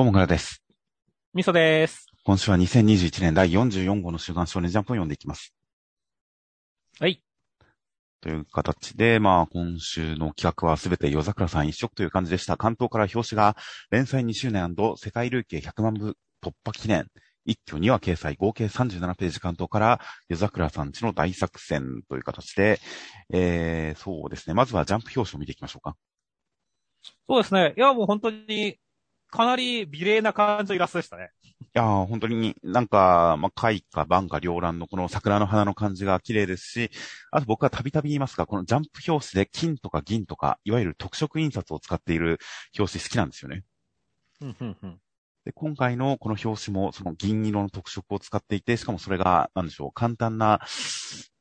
どうも、グラです。みそです。今週は2021年第44号の週刊少年ジャンプを読んでいきます。はい。という形で、まあ、今週の企画はすべて夜桜さん一色という感じでした。関東から表紙が連載2周年世界累計100万部突破記念。一挙には掲載合計37ページ関東から夜桜さんちの大作戦という形で、えー、そうですね。まずはジャンプ表紙を見ていきましょうか。そうですね。いや、もう本当に、かなり美麗な感じのイラストでしたね。いやー、本当になんか、まあ、貝か晩か両乱のこの桜の花の感じが綺麗ですし、あと僕はたびたび言いますが、このジャンプ表紙で金とか銀とか、いわゆる特色印刷を使っている表紙好きなんですよね。うん、うん、うん。で、今回のこの表紙もその銀色の特色を使っていて、しかもそれが、なんでしょう、簡単な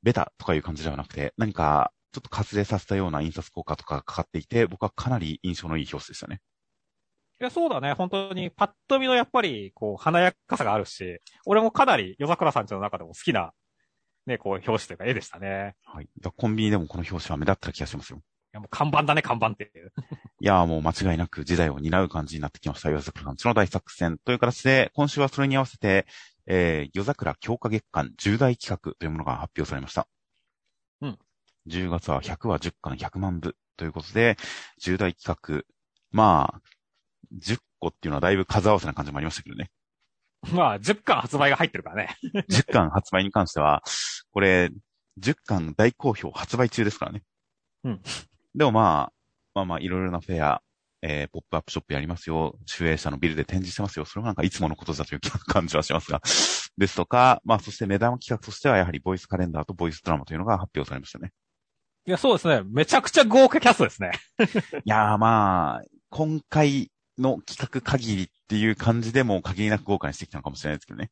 ベタとかいう感じではなくて、何かちょっと割礼させたような印刷効果とかがかかっていて、僕はかなり印象のいい表紙でしたね。いや、そうだね。本当に、パッと見のやっぱり、こう、華やかさがあるし、俺もかなり夜桜さんちの中でも好きな、ね、こう、表紙というか絵でしたね。はい。いやコンビニでもこの表紙は目立った気がしますよ。いや、もう看板だね、看板っていう。いやーもう間違いなく時代を担う感じになってきました。夜桜さんちの大作戦という形で、今週はそれに合わせて、えー、夜桜強化月間重大企画というものが発表されました。うん。10月は100話10巻100万部ということで、重大企画。まあ、10個っていうのはだいぶ数合わせな感じもありましたけどね。まあ、10巻発売が入ってるからね。10巻発売に関しては、これ、10巻大好評発売中ですからね。うん。でもまあ、まあまあ、いろいろなフェア、えー、ポップアップショップやりますよ。守衛者のビルで展示してますよ。それはなんかいつものことだという感じはしますが。ですとか、まあそして目玉企画としてはやはりボイスカレンダーとボイスドラマというのが発表されましたね。いや、そうですね。めちゃくちゃ豪華キャストですね。いやーまあ、今回の企画限りっていう感じでも限りなく豪華にしてきたのかもしれないですけどね。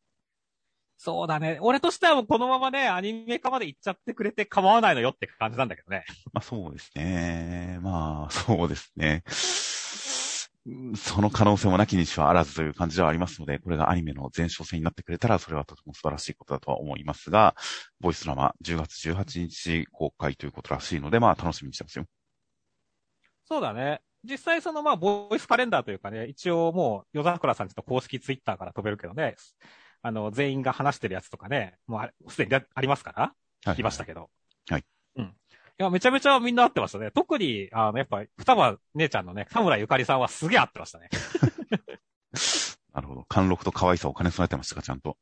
そうだね。俺としてはもうこのままね、アニメ化まで行っちゃってくれて構わないのよって感じなんだけどね。まあそうですね。まあそうですね。うんその可能性もなきにしはあらずという感じではありますので、これがアニメの前哨戦になってくれたら、それはとても素晴らしいことだとは思いますが、ボイスドラマ10月18日公開ということらしいので、まあ楽しみにしてますよ。そうだね。実際そのまあ、ボイスカレンダーというかね、一応もう、夜桜さんちょっと公式ツイッターから飛べるけどね、あの、全員が話してるやつとかね、もうすでにありますから、はい聞きましたけど。はい。うん。いや、めちゃめちゃみんな合ってましたね。特に、あの、やっぱ、双葉姉ちゃんのね、田村ゆかりさんはすげえ合ってましたね。なるほど。貫禄と可愛さを兼ね備えてましたか、ちゃんと。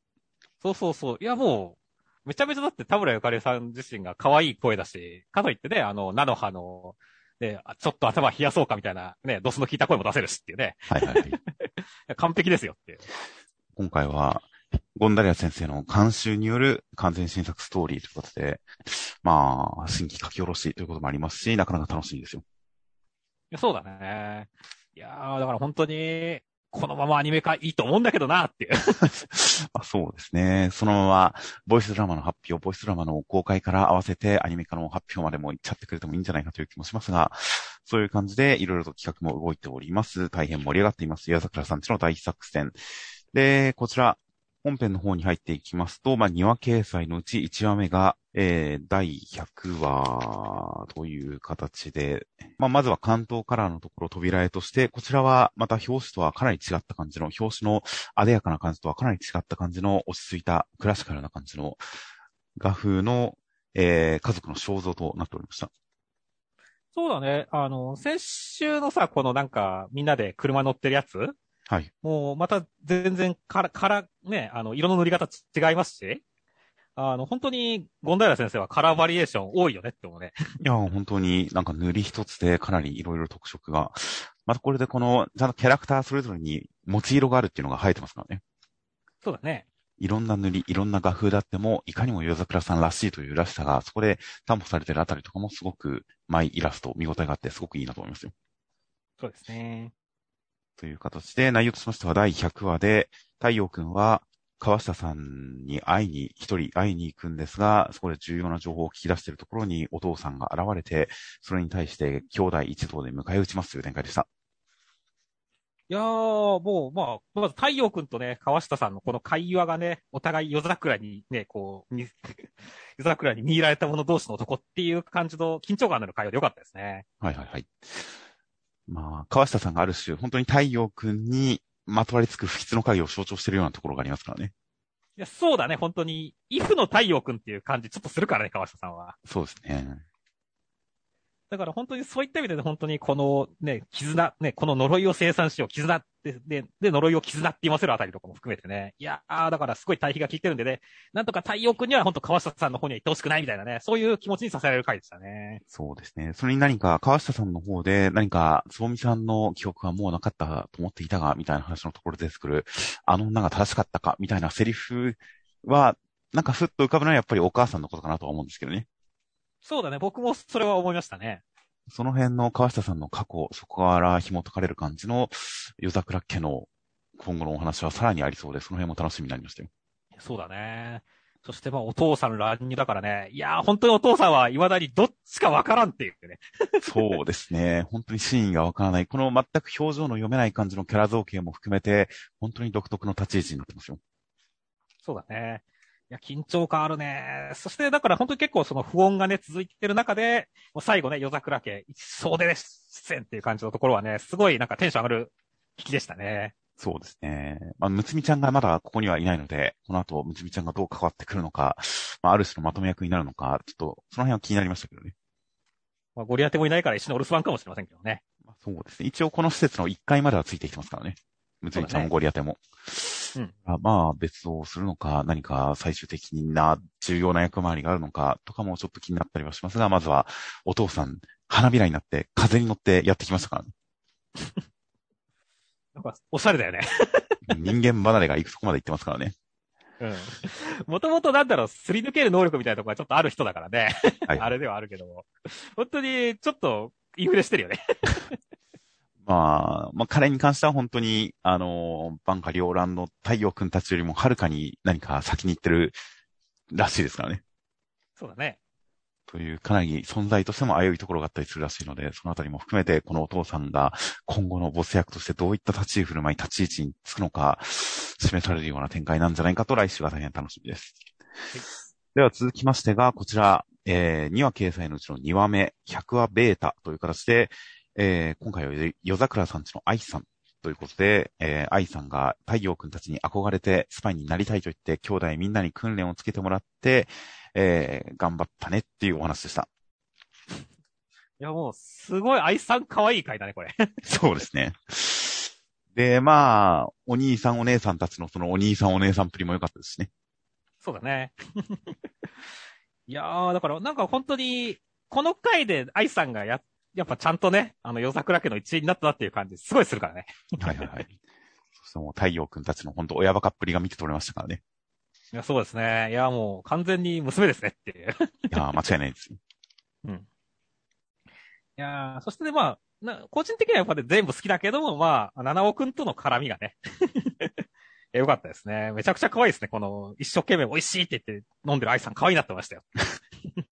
そうそうそう。いや、もう、めちゃめちゃだって田村ゆかりさん自身が可愛い声だし、かといってね、あの、菜の葉の、ね、あちょっと頭冷やそうかみたいな、ね、ドスの効いた声も出せるしっていうね。はいはいはい。完璧ですよっていう。今回は、ゴンダリア先生の監修による完全新作ストーリーということで、まあ、新規書き下ろしということもありますし、なかなか楽しいですよ。いやそうだね。いやー、だから本当に、このままアニメ化いいと思うんだけどなっていう。あそうですね。そのまま、ボイスドラマの発表、ボイスドラマの公開から合わせてアニメ化の発表までも行っちゃってくれてもいいんじゃないかという気もしますが、そういう感じでいろいろと企画も動いております。大変盛り上がっています。矢桜さんちの大作戦。で、こちら、本編の方に入っていきますと、まあ、2話掲載のうち1話目が、えー、第100話という形で、まあ、まずは関東カラーのところ扉絵として、こちらはまた表紙とはかなり違った感じの、表紙の艶やかな感じとはかなり違った感じの落ち着いたクラシカルな感じの画風の、えー、家族の肖像となっておりました。そうだね。あの、先週のさ、このなんか、みんなで車乗ってるやつ？はい。もう、また全然から、から、ね、あの、色の塗り方違いますし、あの、本当に、ゴンダイラ先生はカラーバリエーション多いよねって思うね。いや、本当になんか塗り一つでかなりいろいろ特色が、またこれでこの、ちゃんとキャラクターそれぞれに持ち色があるっていうのが生えてますからね。そうだね。いろんな塗り、いろんな画風だっても、いかにも夜桜さんらしいというらしさが、そこで担保されてるあたりとかもすごく、マイイラスト、見応えがあってすごくいいなと思いますよ。そうですね。という形で、内容としましては第100話で、太陽くんは、川下さんに会いに、一人会いに行くんですが、そこで重要な情報を聞き出しているところにお父さんが現れて、それに対して兄弟一同で迎え撃ちますという展開でした。いやー、もう、まあ、まず太陽くんとね、川下さんのこの会話がね、お互い夜桜にね、こう、に 夜桜に見入られた者同士の男っていう感じの緊張感のある会話でよかったですね。はいはいはい。まあ、川下さんがある種、本当に太陽くんにまとわりつく不吉の影を象徴しているようなところがありますからね。いや、そうだね、本当に。イフの太陽くんっていう感じちょっとするからね、川下さんは。そうですね。だから本当にそういった意味で、本当にこのね、絆、ね、この呪いを生産しよう、絆って、で、で、呪いを絆って言わせるあたりとかも含めてね。いやー、だからすごい対比が効いてるんでね、なんとか太陽君には本当川下さんの方には行ってほしくないみたいなね、そういう気持ちにさせられる回でしたね。そうですね。それに何か、川下さんの方で、何か、つぼみさんの記憶はもうなかったと思っていたが、みたいな話のところで出てくる、あの女が正しかったか、みたいなセリフは、なんかふっと浮かぶのはやっぱりお母さんのことかなとは思うんですけどね。そうだね、僕もそれは思いましたね。その辺の川下さんの過去、そこから紐解かれる感じの夜桜家の今後のお話はさらにありそうで、その辺も楽しみになりましたよ。そうだね。そしてまあお父さん乱入だからね。いやー本当にお父さんは未だにどっちかわからんっていうね。そうですね。本当に真意がわからない。この全く表情の読めない感じのキャラ造形も含めて、本当に独特の立ち位置になってますよ。そうだね。いや、緊張感あるね。そして、だから本当に結構その不穏がね、続いてる中で、もう最後ね、夜桜家、一層で出演っていう感じのところはね、すごいなんかテンション上がる引きでしたね。そうですね。まあ、むつみちゃんがまだここにはいないので、この後、むつみちゃんがどう関わってくるのか、まあ、ある種のまとめ役になるのか、ちょっと、その辺は気になりましたけどね。まあ、ゴリアテもいないから一緒にお留守番かもしれませんけどね。まあ、そうですね。一応この施設の1階まではついてきてますからね。むつみちゃんもゴリアテも。うんあまあ、別動するのか、何か最終的な重要な役回りがあるのか、とかもちょっと気になったりはしますが、まずは、お父さん、花びらになって、風に乗ってやってきましたか？らね。なんか、おしゃれだよね。人間離れが行くとこまで行ってますからね。うん。もともとなんだろう、すり抜ける能力みたいなところがちょっとある人だからね。はいあれではあるけども。本当に、ちょっと、インフレしてるよね。まあ、まあ、彼に関しては本当に、あの、バンカ両乱の太陽君たちよりもはるかに何か先に行ってるらしいですからね。そうだね。という、かなり存在としても危ういところがあったりするらしいので、そのあたりも含めて、このお父さんが今後のボス役としてどういった立ち居振る舞い、立ち位置につくのか、示されるような展開なんじゃないかと来週が大変楽しみです。では続きましてが、こちら、えー、2話掲載のうちの2話目、100話ベータという形で、えー、今回は夜桜さんちの愛さんということで、えー、愛さんが太陽くんたちに憧れてスパイになりたいと言って、兄弟みんなに訓練をつけてもらって、えー、頑張ったねっていうお話でした。いや、もう、すごい愛さん可愛い回だね、これ。そうですね。で、まあ、お兄さんお姉さんたちのそのお兄さんお姉さんっぷりも良かったですしね。そうだね。いやー、だから、なんか本当に、この回で愛さんがや、やっぱちゃんとね、あの、夜桜家の一員になったなっていう感じ、すごいするからね。はいはいはい。そう太陽くんたちの本当親バカっぷりが見て取れましたからね。いや、そうですね。いや、もう完全に娘ですねっていう。いやー間違いないですよ。うん。いやーそしてね、まあ、な個人的にはやっぱり全部好きだけども、まあ、七尾くんとの絡みがね。いやよかったですね。めちゃくちゃ可愛いですね。この、一生懸命美味しいって言って飲んでる愛さん可愛いなってましたよ。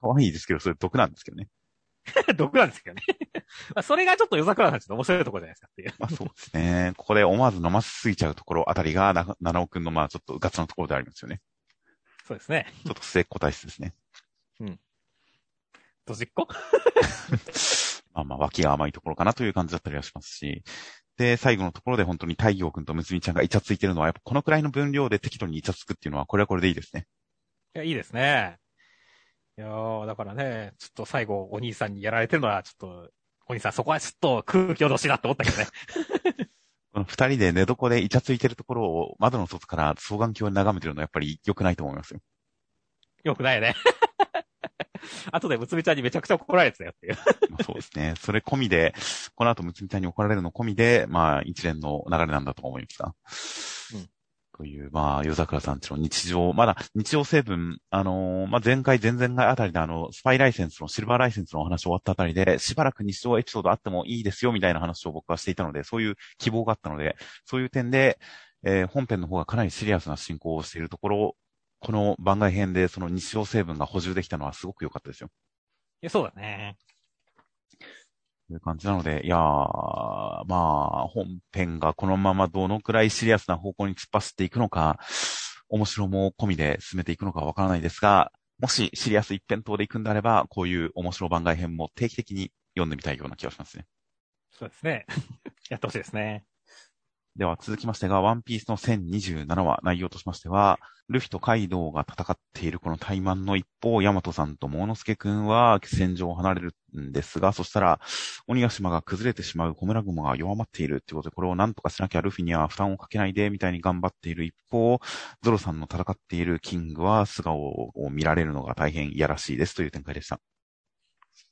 可愛いですけど、それ毒なんですけどね。毒なんですけどね。まあそれがちょっと夜桜さんちょっと面白いところじゃないですかっていう。まあそうですね。ここで思わず飲ませすぎちゃうところあたりが、な、七尾くんのまあちょっとガツのところでありますよね。そうですね。ちょっと末っ子体質ですね。どじっこ？まあまあ脇が甘いところかなという感じだったりはしますし。で、最後のところで本当に太陽くんとむつみちゃんがイチャついてるのは、やっぱこのくらいの分量で適度にイチャつくっていうのは、これはこれでいいですね。いや、いいですね。いやーだからね、ちょっと最後、お兄さんにやられてるのは、ちょっと、お兄さんそこはちょっと空気脅しいなって思ったけどね。こ の二人で寝床でイチャついてるところを窓の外から双眼鏡を眺めてるのはやっぱり良くないと思いますよ。よくないよね。後でむつみちゃんにめちゃくちゃ怒られてたよっていう。まあそうですね。それ込みで、この後むつみちゃんに怒られるの込みで、まあ一連の流れなんだと思いますが。うんという、まあ、夜桜さんちの日常、まだ日常成分、あのーまあ、前回、前々回あたりであの、スパイライセンスのシルバーライセンスのお話終わったあたりで、しばらく日常エピソードあってもいいですよ、みたいな話を僕はしていたので、そういう希望があったので、そういう点で、えー本編の方がかなりシリアスな進行をしているところ、この番外編でその日常成分が補充できたのはすごく良かったですよ。いや、そうだね。という感じなので、いやー、まあ、本編がこのままどのくらいシリアスな方向に突っ走っていくのか、面白も込みで進めていくのかわからないですが、もしシリアス一辺倒で行くんであれば、こういう面白番外編も定期的に読んでみたいような気がしますね。そうですね。やってほしいですね。では続きましてが、ワンピースの1027話、内容としましては、ルフィとカイドウが戦っているこの対マンの一方、ヤマトさんとモーノスケくんは戦場を離れるんですが、そしたら、鬼ヶ島が崩れてしまうコムラ雲が弱まっているっていうことで、これを何とかしなきゃルフィには負担をかけないで、みたいに頑張っている一方、ゾロさんの戦っているキングは素顔を見られるのが大変いやらしいですという展開でした。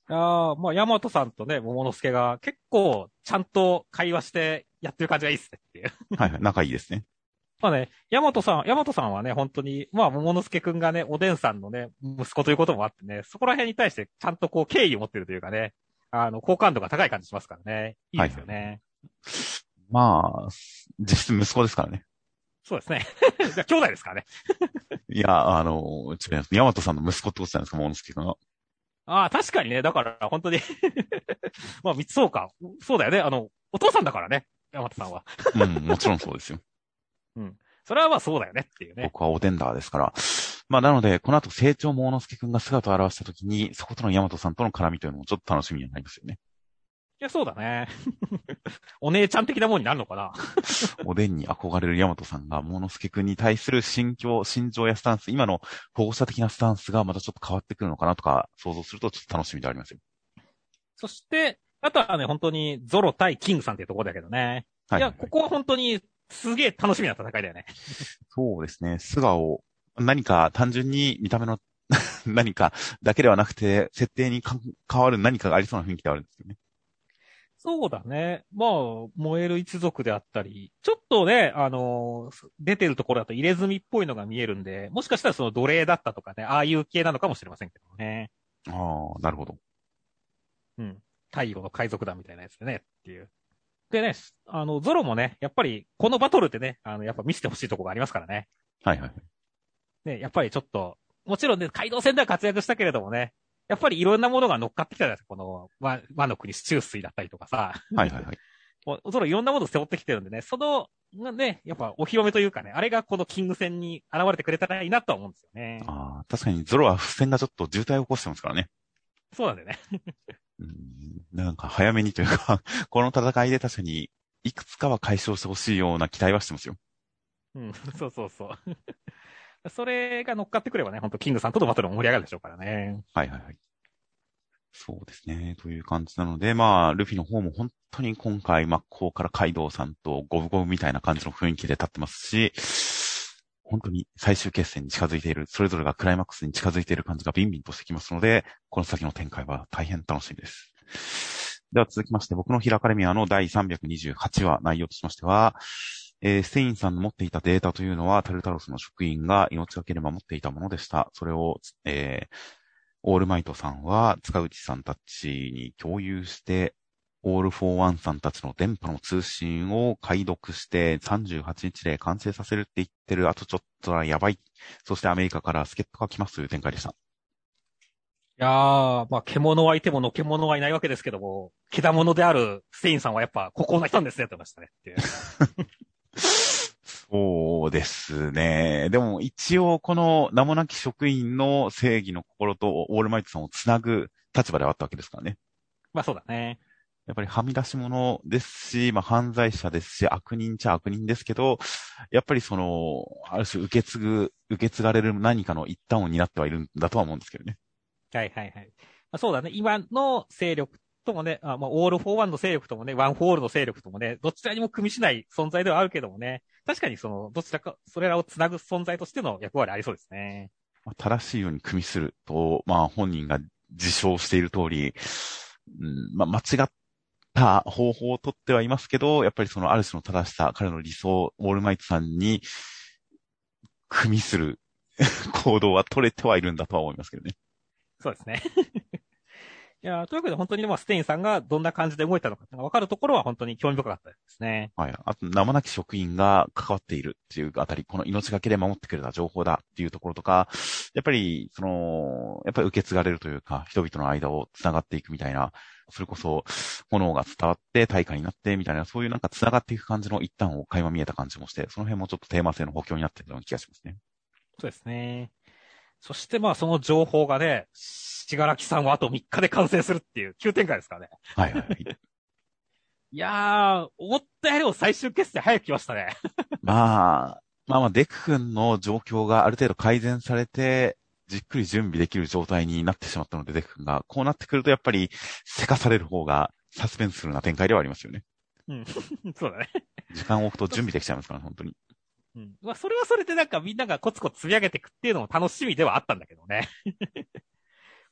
ああ、まあ、ヤマトさんとね、桃之助が結構ちゃんと会話してやってる感じがいいっすね はいはい、仲いいですね。まあね、ヤマトさん、ヤマトさんはね、本当に、まあ、桃之助くんがね、おでんさんのね、息子ということもあってね、そこら辺に対してちゃんとこう敬意を持ってるというかね、あの、好感度が高い感じしますからね。いいですよね。はいはい、まあ、実質息子ですからね。そうですね。じゃあ、兄弟ですからね。いや、あの、ちょっと、ヤマトさんの息子ってことなんですか、桃之助くんは。ああ、確かにね。だから、本当にまあ、そうか。そうだよね。あの、お父さんだからね。山田さんは。うん、もちろんそうですよ。うん。それはまあそうだよねっていうね。僕はおでんだですから。まあなので、この後成長モーノスケくんが姿を現した時に、そことのヤマトさんとの絡みというのもちょっと楽しみになりますよね。いや、そうだね。お姉ちゃん的なもんになるのかな おでんに憧れるヤマトさんが、モノスケくんに対する心境、心情やスタンス、今の保護者的なスタンスがまたちょっと変わってくるのかなとか想像するとちょっと楽しみでありますよ。そして、あとはね、本当にゾロ対キングさんっていうところだけどね。はい、いや、ここは本当にすげえ楽しみな戦いだよね。そうですね。素顔、何か単純に見た目の 何かだけではなくて、設定に変わる何かがありそうな雰囲気ではあるんですよね。そうだね。まあ、燃える一族であったり、ちょっとね、あのー、出てるところだと入れ墨っぽいのが見えるんで、もしかしたらその奴隷だったとかね、ああいう系なのかもしれませんけどね。ああ、なるほど。うん。太陽の海賊団みたいなやつでね、っていう。でね、あの、ゾロもね、やっぱり、このバトルってね、あの、やっぱ見せてほしいとこがありますからね。はいはい。ね、やっぱりちょっと、もちろんね、街道戦では活躍したけれどもね、やっぱりいろんなものが乗っかってきたじゃないですか。この和、和の国、市中水だったりとかさ。はいはいはい。もう、そのいろんなものを背負ってきてるんでね、その、ね、やっぱお披露目というかね、あれがこのキング戦に現れてくれたらいいなとは思うんですよね。ああ、確かにゾロは付箋がちょっと渋滞を起こしてますからね。そうなんだよね。うんなんか早めにというか この戦いで確かにいくつかは解消してほしいような期待はしてますよ。うん、そうそうそう。それが乗っかってくればね、本当キングさんとのバトルも盛り上がるでしょうからね。はいはいはい。そうですね。という感じなので、まあ、ルフィの方も本当に今回、真っ向からカイドウさんとゴブゴブみたいな感じの雰囲気で立ってますし、本当に最終決戦に近づいている、それぞれがクライマックスに近づいている感じがビンビンとしてきますので、この先の展開は大変楽しみです。では続きまして、僕のヒラカレミアの第328話内容としましては、えー、ステインさんの持っていたデータというのは、タルタロスの職員が命がけで守っていたものでした。それを、えー、オールマイトさんは塚内さんたちに共有して、オールフォーワンさんたちの電波の通信を解読して38日で完成させるって言ってる。あとちょっとはやばい。そしてアメリカから助っ人が来ますという展開でした。いやー、まあ、獣はいてものけ者はいないわけですけども、毛玉であるステインさんはやっぱ、ここな人なんですね、ってましたね。そうですね。でも一応この名もなき職員の正義の心とオールマイトさんをつなぐ立場ではあったわけですからね。まあそうだね。やっぱりはみ出し者ですし、まあ犯罪者ですし、悪人っちゃ悪人ですけど、やっぱりその、ある種受け継ぐ、受け継がれる何かの一端を担ってはいるんだとは思うんですけどね。はいはいはい。まあ、そうだね。今の勢力ともね、あまあ、オールフォーワンの勢力ともね、ワンフォールの勢力ともね、どちらにも与しない存在ではあるけどもね、確かにその、どちらか、それらをつなぐ存在としての役割ありそうですね。まあ、正しいように組みすると、まあ本人が自称している通り、うん、まあ間違った方法をとってはいますけど、やっぱりそのある種の正しさ、彼の理想、オールマイトさんに、組みする 行動は取れてはいるんだとは思いますけどね。そうですね。いや、というわけで本当にまあステインさんがどんな感じで動いたのかが分かるところは本当に興味深かったですね。はい。あと、名もなき職員が関わっているっていうあたり、この命がけで守ってくれた情報だっていうところとか、やっぱり、その、やっぱり受け継がれるというか、人々の間を繋がっていくみたいな、それこそ、炎が伝わって大化になってみたいな、そういうなんか繋がっていく感じの一端を垣間見えた感じもして、その辺もちょっとテーマ性の補強になってるような気がしますね。そうですね。そしてまあその情報がね、しがらきさんはあと3日で完成するっていう急展開ですからね。はいはい。いやー、思ったよりも最終決戦早く来ましたね。まあ、まあまあ、デク君の状況がある程度改善されて、じっくり準備できる状態になってしまったので、デク君が。こうなってくると、やっぱり、せかされる方がサスペンスフルな展開ではありますよね。うん。そうだね。時間を置くと準備できちゃいますから、本当に。うん。まあ、それはそれでなんかみんながコツコツ積み上げていくっていうのも楽しみではあったんだけどね。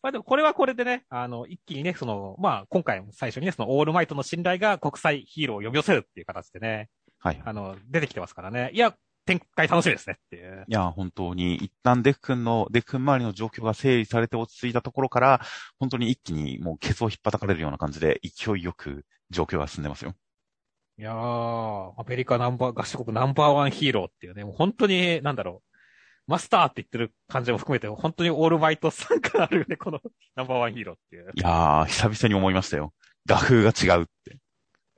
まあでもこれはこれでね、あの、一気にね、その、まあ今回も最初にね、そのオールマイトの信頼が国際ヒーローを呼び寄せるっていう形でね、はい。あの、出てきてますからね。いや、展開楽しみですねっていう。いや、本当に、一旦デク君の、デク君周りの状況が整理されて落ち着いたところから、本当に一気にもうケツを引っ叩かれるような感じで、勢いよく状況が進んでますよ。いやー、アメリカナンバー、合衆国ナンバーワンヒーローっていうね、もう本当に、なんだろう、マスターって言ってる感じも含めて、本当にオールマイト参加あるよね、このナンバーワンヒーローっていう。いやー、久々に思いましたよ。画風が違うって。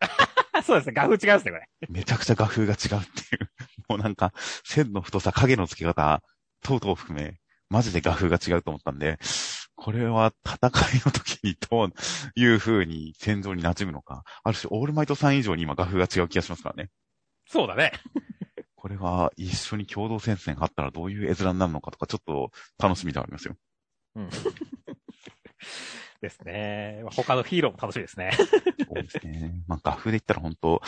そうですね、画風違うんですね、これ。めちゃくちゃ画風が違うっていう。もうなんか、線の太さ、影の付け方、等々含め、マジで画風が違うと思ったんで、これは戦いの時にどういう風に戦場に馴染むのか。ある種、オールマイトさん以上に今画風が違う気がしますからね。そうだね。これは一緒に共同戦線があったらどういう絵面になるのかとか、ちょっと楽しみではありますよ。うん。ですね。他のヒーローも楽しみですね。そうですね。まあ、画風で言ったら本当、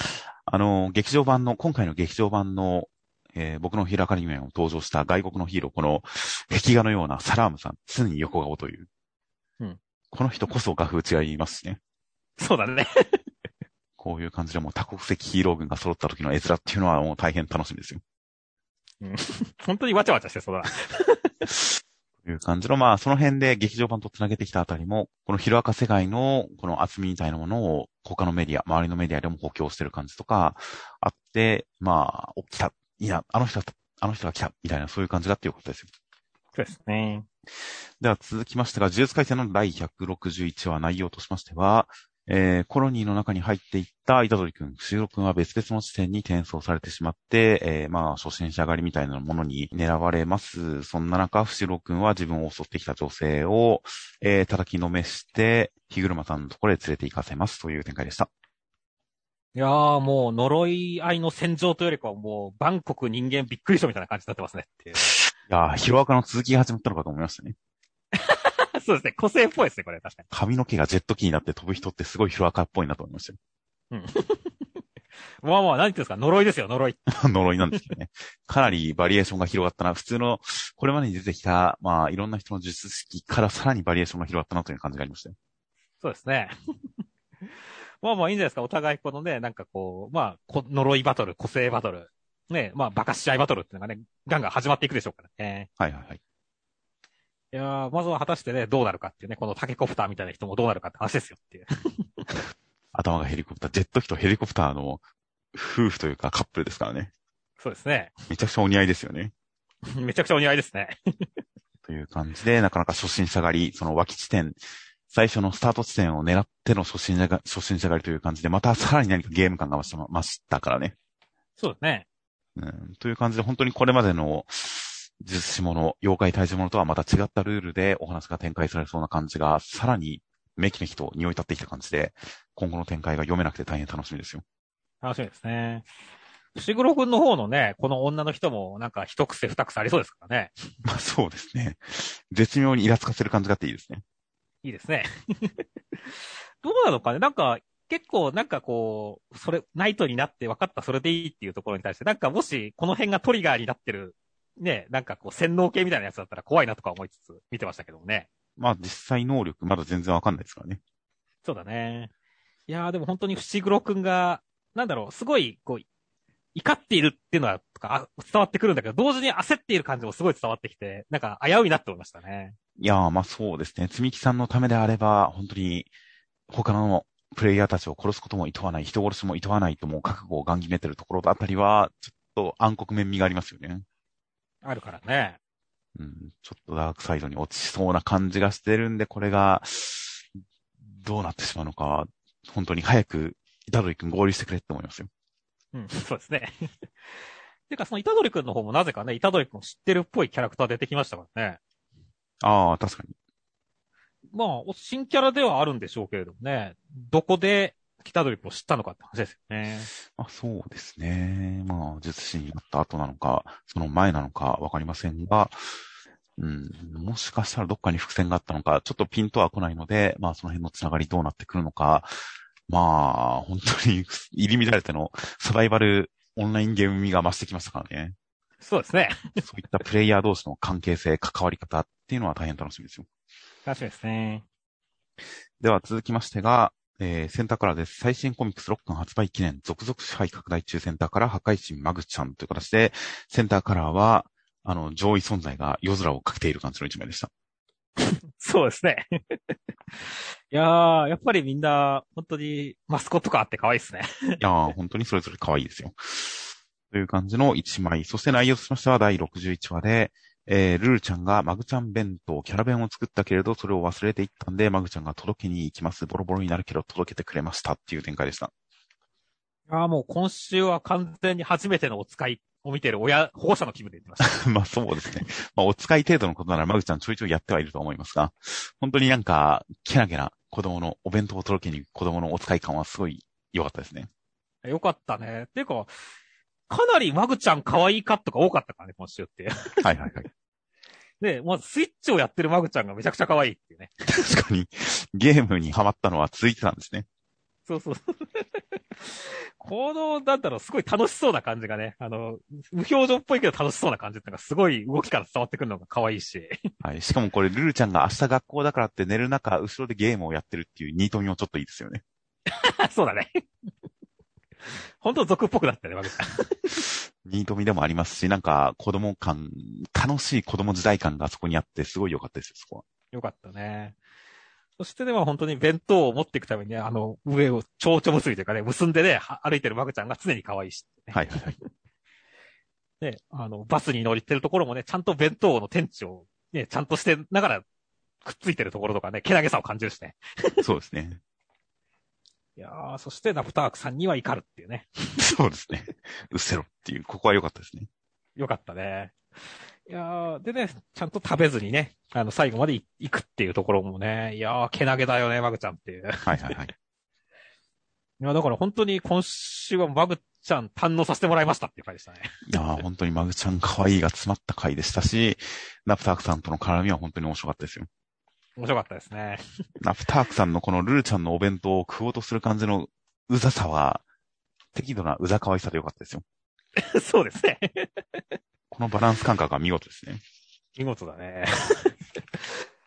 あの、劇場版の、今回の劇場版の、えー僕のヒーローアカデミアにも登場した外国のヒーロー、この壁画のようなサラームさん、常に横顔という。うんこの人こそ画風違いますしね。そうだね。こういう感じでもう多国籍ヒーロー軍が揃った時の絵面っていうのはもう大変楽しみですよ。本当にわちゃわちゃしてそうだな。という感じの、まあ、その辺で劇場版と繋げてきたあたりも、このヒロアカ世界のこの厚みみたいなものを他のメディア、周りのメディアでも補強してる感じとかあって、まあ、お、来た、いや、あの人だ、あの人が来た、みたいなそういう感じだっていうことですよ。そうですね。では続きましてが、呪術回戦の第161話内容としましては、えー、コロニーの中に入っていったイタドリ君、シロ君は別々の地点に転送されてしまって、えー、まあ、初心者狩りみたいなものに狙われます。そんな中、フシロ君は自分を襲ってきた女性を、えー、叩きのめして、日車さんのところへ連れて行かせますという展開でした。いやーもう呪い合いの戦場というよりかはもう、バンコク人間びっくりしたみたいな感じになってますねっていう。いやー、ヒロアカの続きが始まったのかと思いましたね。そうですね。個性っぽいですね、これ、確かに。髪の毛がジェット機になって飛ぶ人ってすごいヒロアカっぽいなと思いましたよ。まあまあ、何言ってんですか？呪いですよ、呪い。呪いなんですけどね。かなりバリエーションが広がったな。普通の、これまでに出てきた、まあ、いろんな人の術式からさらにバリエーションが広がったなという感じがありましたよ。そうですね。まあまあいいんじゃないですか？お互いこのね、なんかこう、まあ、こ呪いバトル、個性バトル、ね、まあ、バカし合いバトルっていうのがね、ガンガン始まっていくでしょうからね。はいはいはい。いやーまずは果たしてね、どうなるかっていうね、このタケコプターみたいな人もどうなるかって話ですよっていう。頭がヘリコプター、ジェット機とヘリコプターの夫婦というかカップルですからね。そうですね。めちゃくちゃお似合いですよね。めちゃくちゃお似合いですね。という感じで、なかなか初心者狩り、その脇地点、最初のスタート地点を狙っての初心者が、初心者狩りという感じで、またさらに何かゲーム感が増ししたからね。そうですね。うん、という感じで、本当にこれまでの術師もの、妖怪退治ものとはまた違ったルールでお話が展開されそうな感じが、さらにめきめきと匂い立ってきた感じで、今後の展開が読めなくて大変楽しみですよ。楽しみですね。伏黒くんの方のね、この女の人もなんか一癖二癖ありそうですからね。まあそうですね。絶妙にイラつかせる感じがあっていいですね。いいですね。どうなのかねなんか、結構なんかこう、それ、ナイトになって分かったそれでいいっていうところに対して、なんかもしこの辺がトリガーになってる、ね、なんかこう洗脳系みたいなやつだったら怖いなとか思いつつ見てましたけどもね。まあ実際能力まだ全然わかんないですからね。そうだね。いやーでも本当に伏黒くんが、なんだろう、すごい、こう、怒っているっていうのは、とかあ伝わってくるんだけど、同時に焦っている感じもすごい伝わってきて、なんか危ういなって思いましたね。いやーまあそうですね。積み木さんのためであれば、本当に他のプレイヤーたちを殺すことも厭わない、人殺しも厭わないともう覚悟をガン決めてるところあたりは、ちょっと暗黒面味がありますよね。あるからね。うん、ちょっとダークサイドに落ちそうな感じがしてるんで、これが、どうなってしまうのか、本当に早く、イタドリ君合流してくれって思いますよ。うん、そうですね。てか、その、イタドリ君の方もなぜかね、イタドリ君を知ってるっぽいキャラクター出てきましたからね。ああ、確かに。まあ、新キャラではあるんでしょうけれどもね、どこで北ドリップを知ったのかって話ですよね。まあそうですね。まあ、術師になった後なのか、その前なのかわかりませんが、うん、もしかしたらどっかに伏線があったのか、ちょっとピンとは来ないので、まあその辺のつながりどうなってくるのか、まあ、本当に 入り乱れてのサバイバルオンラインゲーム味が増してきましたからね。そうですね。そういったプレイヤー同士の関係性、関わり方っていうのは大変楽しみですよ。楽しみですね。では続きましてが、えー、センターカラーです。最新コミックス6巻発売記念、続々支配拡大中センターから破壊神マグちゃんという形で、センターカラーは、あの、上位存在が夜空をかけている感じの一枚でした。そうですね。いやー、やっぱりみんな、本当にマスコット感あって可愛いですね。いやー、本当にそれぞれ可愛いですよ。という感じの一枚。そして内容としましては第61話で、えー、ルルちゃんがマグちゃん弁当、キャラ弁を作ったけれど、それを忘れていったんで、マグちゃんが届けに行きます。ボロボロになるけど届けてくれましたっていう展開でした。ああ、もう今週は完全に初めてのお使いを見てる親、保護者の気分で言ってました。まあそうですね。まあお使い程度のことならマグちゃんちょいちょいやってはいると思いますが、本当になんか、けなげな子供のお弁当を届けに行く子供のお使い感はすごい良かったですね。よかったね。っていうか、かなりマグちゃん可愛いカットが多かったからね、今週って。はいはいはい。で、まずスイッチをやってるマグちゃんがめちゃくちゃ可愛いっていうね。確かに、ゲームにハマったのは続いてたんですね。そうそう。この、なんだろう、すごい楽しそうな感じがね、あの、無表情っぽいけど楽しそうな感じっていうのがすごい動きから伝わってくるのが可愛いし。はい。しかもこれ、ルルちゃんが明日学校だからって寝る中、後ろでゲームをやってるっていうニートミもちょっといいですよね。そうだね。本当俗っぽくなったね、マグちゃん。ニートミでもありますし、なんか子供感、楽しい子供時代感がそこにあって、すごい良かったですよ、そこは。よかったね。そしてでも本当に弁当を持っていくために、ね、あの、上を蝶々結びというかね、結んでね、歩いてるマグちゃんが常に可愛いし、ね、はいはいはい。ね、あの、バスに乗りてるところもね、ちゃんと弁当の店長、ね、ちゃんとしてながらくっついてるところとかね、けなげさを感じるしね。そうですね。いやー、そしてナプタークさんには怒るっていうね。そうですね。うっせろっていう、ここは良かったですね。良かったね。いやー、でね、ちゃんと食べずにね、あの、最後まで行くっていうところもね、いやー、けなげだよね、マグちゃんっていう。はいはいはい。いや、だから本当に今週はマグちゃん堪能させてもらいましたっていう回でしたね。いやー、本当にマグちゃん可愛いが詰まった回でしたし、ナプタークさんとの絡みは本当に面白かったですよ。面白かったですね。ナフタークさんのこのルルちゃんのお弁当を食おうとする感じのうざさは、適度なうざ可愛さでよかったですよ。そうですね。このバランス感覚は見事ですね。見事だね。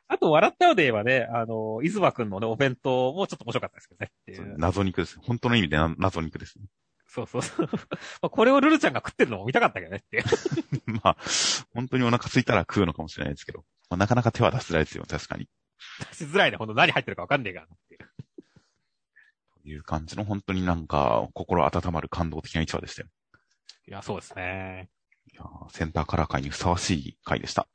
あと、笑ったようで言えばね、あの、伊豆くんのね、お弁当もちょっと面白かったですけどねっていう。謎肉です。本当の意味で謎肉ですね。そうそうそう。まあ、これをルルちゃんが食ってるのも見たかったけどねっていう。まあ、本当にお腹空いたら食うのかもしれないですけど、まあ、なかなか手は出しづらいですよ、確かに。出しづらいね。ほんと何入ってるかわかんねえからっていう。という感じの本当になんか心温まる感動的な一話でしたよ。いや、そうですね。いやセンターカラー界にふさわしい回でした。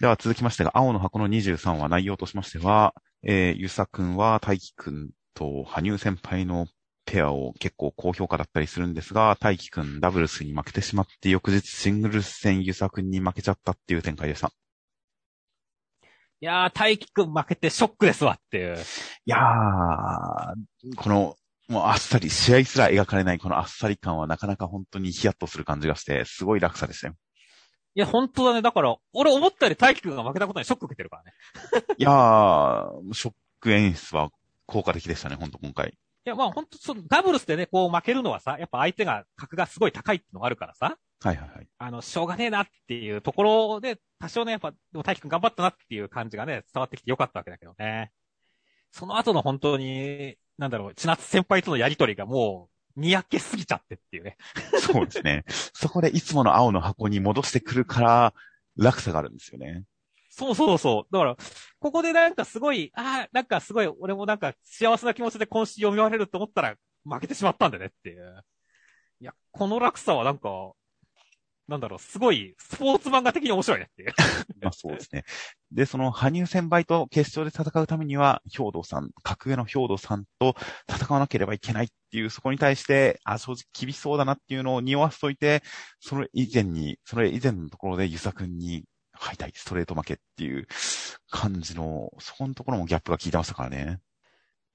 では続きましてが、青の箱の23話内容としましては、えー、ゆさくんは大輝くんと羽生先輩のペアを結構高評価だったりするんですが、大輝くんダブルスに負けてしまって翌日シングルス戦ゆさくんに負けちゃったっていう展開でした。いやー、大輝くん負けてショックですわっていう。いやー、この、もうあっさり、試合すら描かれないこのあっさり感はなかなか本当にヒヤッとする感じがして、すごい落差でしたよ。いや、本当だね。だから、俺思ったより大輝くんが負けたことにショック受けてるからね。いやー、ショック演出は効果的でしたね、本当今回。いや、まあ本当そのダブルスでね、こう負けるのはさ、やっぱ相手が格がすごい高いってのがあるからさ。はいはいはい。あの、しょうがねえなっていうところで、多少ね、やっぱ、でも大輝くん頑張ったなっていう感じがね、伝わってきてよかったわけだけどね。その後の本当に、なんだろう、千夏先輩とのやりとりがもう、にやけすぎちゃってっていうね。そうですね。そこでいつもの青の箱に戻してくるから、落差があるんですよね。そうそうそう。だから、ここでなんかすごい、ああ、なんかすごい、俺もなんか幸せな気持ちで今週読み終われると思ったら、負けてしまったんだねっていう。いや、この落差はなんか、なんだろう、すごい、スポーツ漫画的に面白いねっていう。まあそうですね。で、その、針生先輩と決勝で戦うためには、兵藤さん、格上の兵藤さんと戦わなければいけないっていう、そこに対して、あ、正直厳しそうだなっていうのを匂わせといて、それ以前に、それ以前のところで、遊佐くんに敗退、ストレート負けっていう感じの、そこのところもギャップが効いてましたからね。